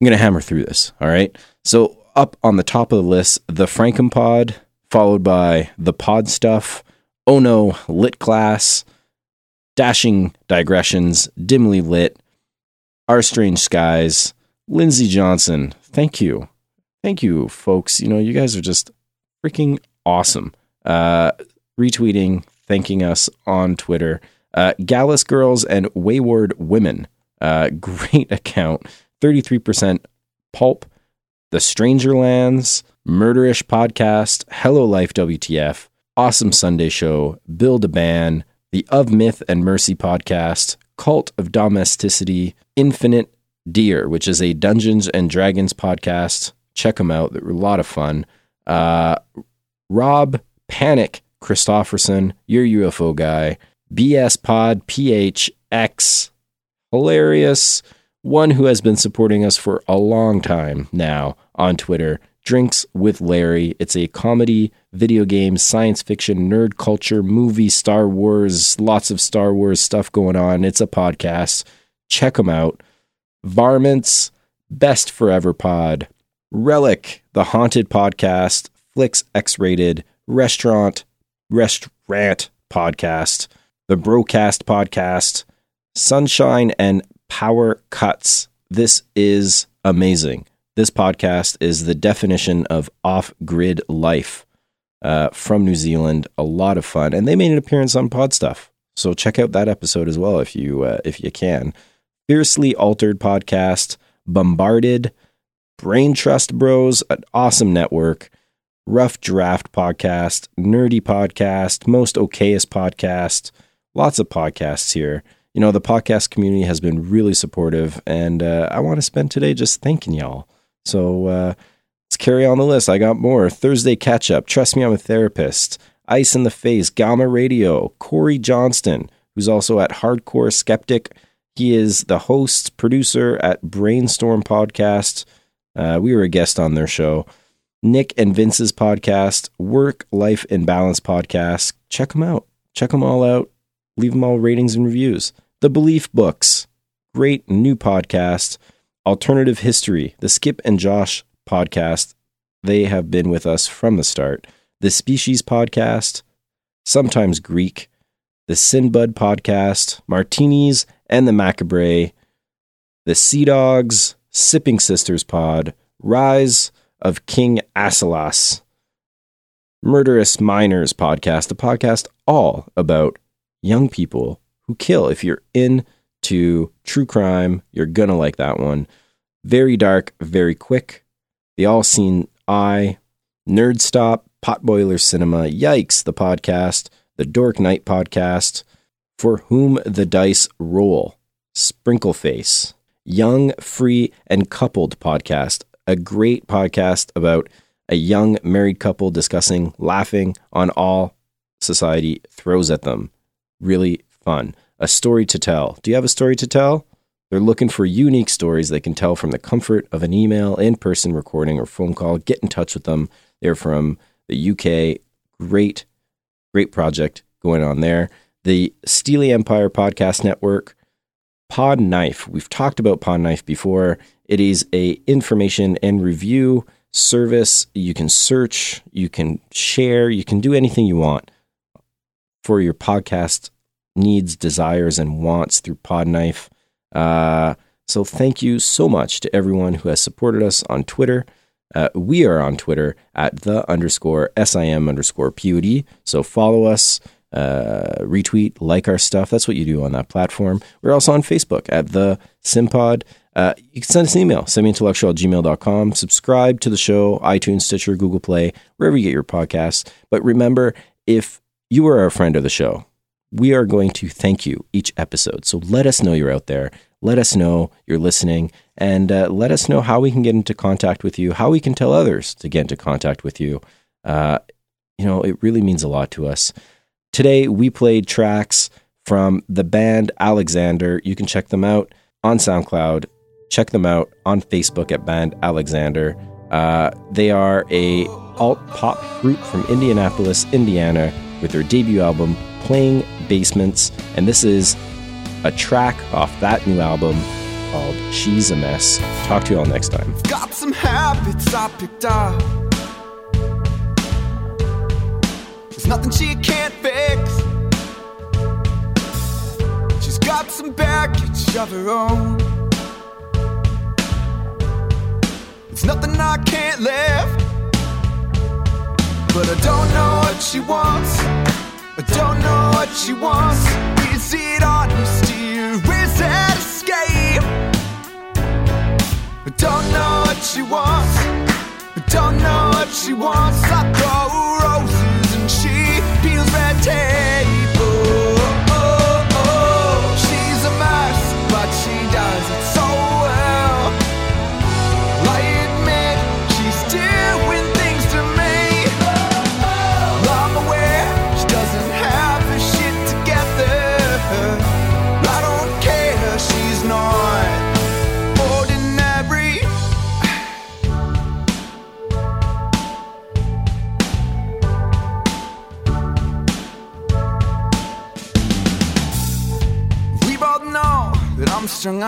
I'm gonna hammer through this. All right. So up on the top of the list, the Frankenpod, followed by the Pod Stuff, Oh No, Lit Class, Dashing Digressions, Dimly Lit, Our Strange Skies, Lindsey Johnson. Thank you. Thank you, folks. You know, you guys are just freaking awesome. Uh, retweeting, thanking us on Twitter. Uh, Gallus Girls and Wayward Women. Uh, great account. 33% Pulp, The Strangerlands, Murderish Podcast, Hello Life WTF, Awesome Sunday Show, Build a Ban, the Of Myth and Mercy Podcast, Cult of Domesticity, Infinite Deer, which is a Dungeons and Dragons podcast. Check them out. They're a lot of fun. Uh, Rob Panic Christofferson, your UFO guy, BS Pod PHX, hilarious, one who has been supporting us for a long time now on Twitter. Drinks with Larry. It's a comedy, video game, science fiction, nerd culture, movie, Star Wars, lots of Star Wars stuff going on. It's a podcast. Check them out. Varmints, Best Forever Pod, Relic, the Haunted Podcast, Flicks X Rated, Restaurant, Restaurant Podcast, the Broadcast Podcast, Sunshine and Power Cuts. This is amazing. This podcast is the definition of off grid life uh, from New Zealand. A lot of fun. And they made an appearance on Pod Stuff. So check out that episode as well if you uh, if you can. Fiercely Altered Podcast, Bombarded, Brain Trust Bros, an awesome network, Rough Draft Podcast, Nerdy Podcast, Most Okayest Podcast, lots of podcasts here. You know, the podcast community has been really supportive, and uh, I want to spend today just thanking y'all. So uh, let's carry on the list. I got more. Thursday Catch Up, Trust Me, I'm a Therapist, Ice in the Face, Gamma Radio, Corey Johnston, who's also at Hardcore Skeptic. He is the host, producer at Brainstorm Podcast. Uh, we were a guest on their show. Nick and Vince's podcast, Work Life and Balance podcast. Check them out. Check them all out. Leave them all ratings and reviews. The Belief Books, great new podcast. Alternative History, the Skip and Josh podcast. They have been with us from the start. The Species podcast, sometimes Greek. The Sinbud podcast, Martinis and the Macabre. The Sea Dogs, Sipping Sisters pod, Rise of King Asilas, Murderous Minors podcast, a podcast all about young people who kill. If you're into true crime, you're gonna like that one. Very dark, very quick. The All Seen Eye, Nerd Stop, Potboiler Cinema, Yikes, the podcast, the Dork Night podcast, For Whom the Dice Roll, Sprinkle Face, Young, Free, and Coupled podcast, a great podcast about a young married couple discussing laughing on all society throws at them. Really fun. A story to tell. Do you have a story to tell? They're looking for unique stories they can tell from the comfort of an email, in person recording, or phone call. Get in touch with them. They're from the UK. Great, great project going on there. The Steely Empire Podcast Network, Podknife. We've talked about Podknife before. It is a information and review service. You can search, you can share, you can do anything you want for your podcast needs, desires, and wants through Podknife. Uh, so thank you so much to everyone who has supported us on Twitter. Uh, we are on Twitter at the underscore SIM underscore PUD. So follow us, uh, retweet, like our stuff. That's what you do on that platform. We're also on Facebook at the Simpod. Uh, you can send us an email, semiintellectual at gmail.com. Subscribe to the show, iTunes, Stitcher, Google Play, wherever you get your podcasts. But remember, if you are a friend of the show, we are going to thank you each episode. So let us know you're out there. Let us know you're listening and uh, let us know how we can get into contact with you, how we can tell others to get into contact with you. Uh, you know, it really means a lot to us. Today, we played tracks from the band Alexander. You can check them out on SoundCloud. Check them out on Facebook at Band Alexander. Uh, they are a alt pop group from Indianapolis, Indiana, with their debut album Playing Basements, and this is a track off that new album called She's a Mess. Talk to you all next time. Got some habits I picked up. There's nothing she can't fix. She's got some baggage of her own. It's nothing I can't lift. But I don't know what she wants. I don't know what she wants. Is it honesty or is it escape? I don't know what she wants. I don't know what she wants. I throw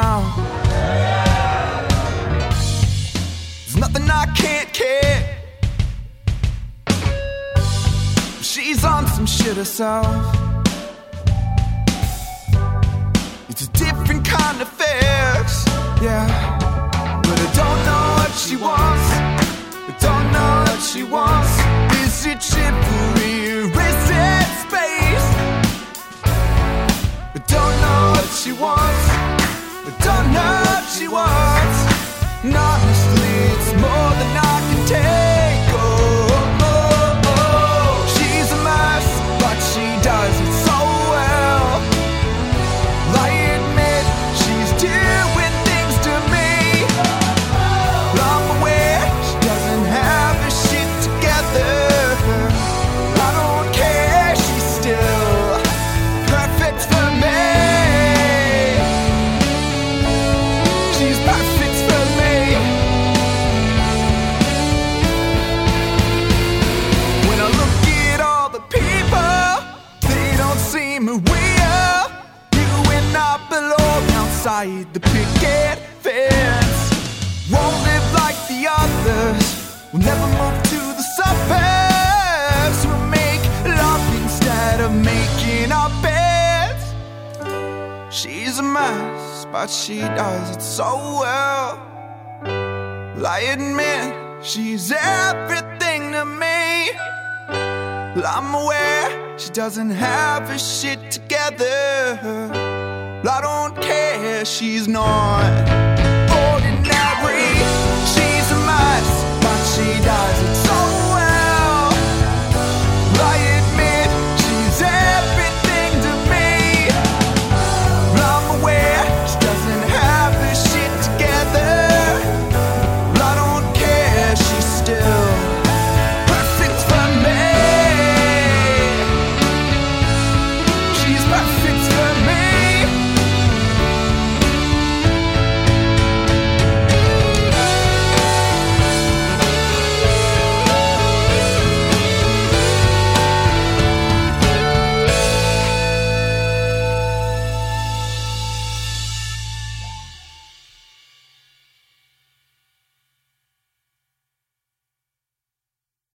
Out. There's nothing I can't kick. She's on some shit herself. But she does it so well. Well, I admit she's everything to me. Well, I'm aware she doesn't have her shit together. Well, I don't care, she's not ordinary. She's a mess, but she does it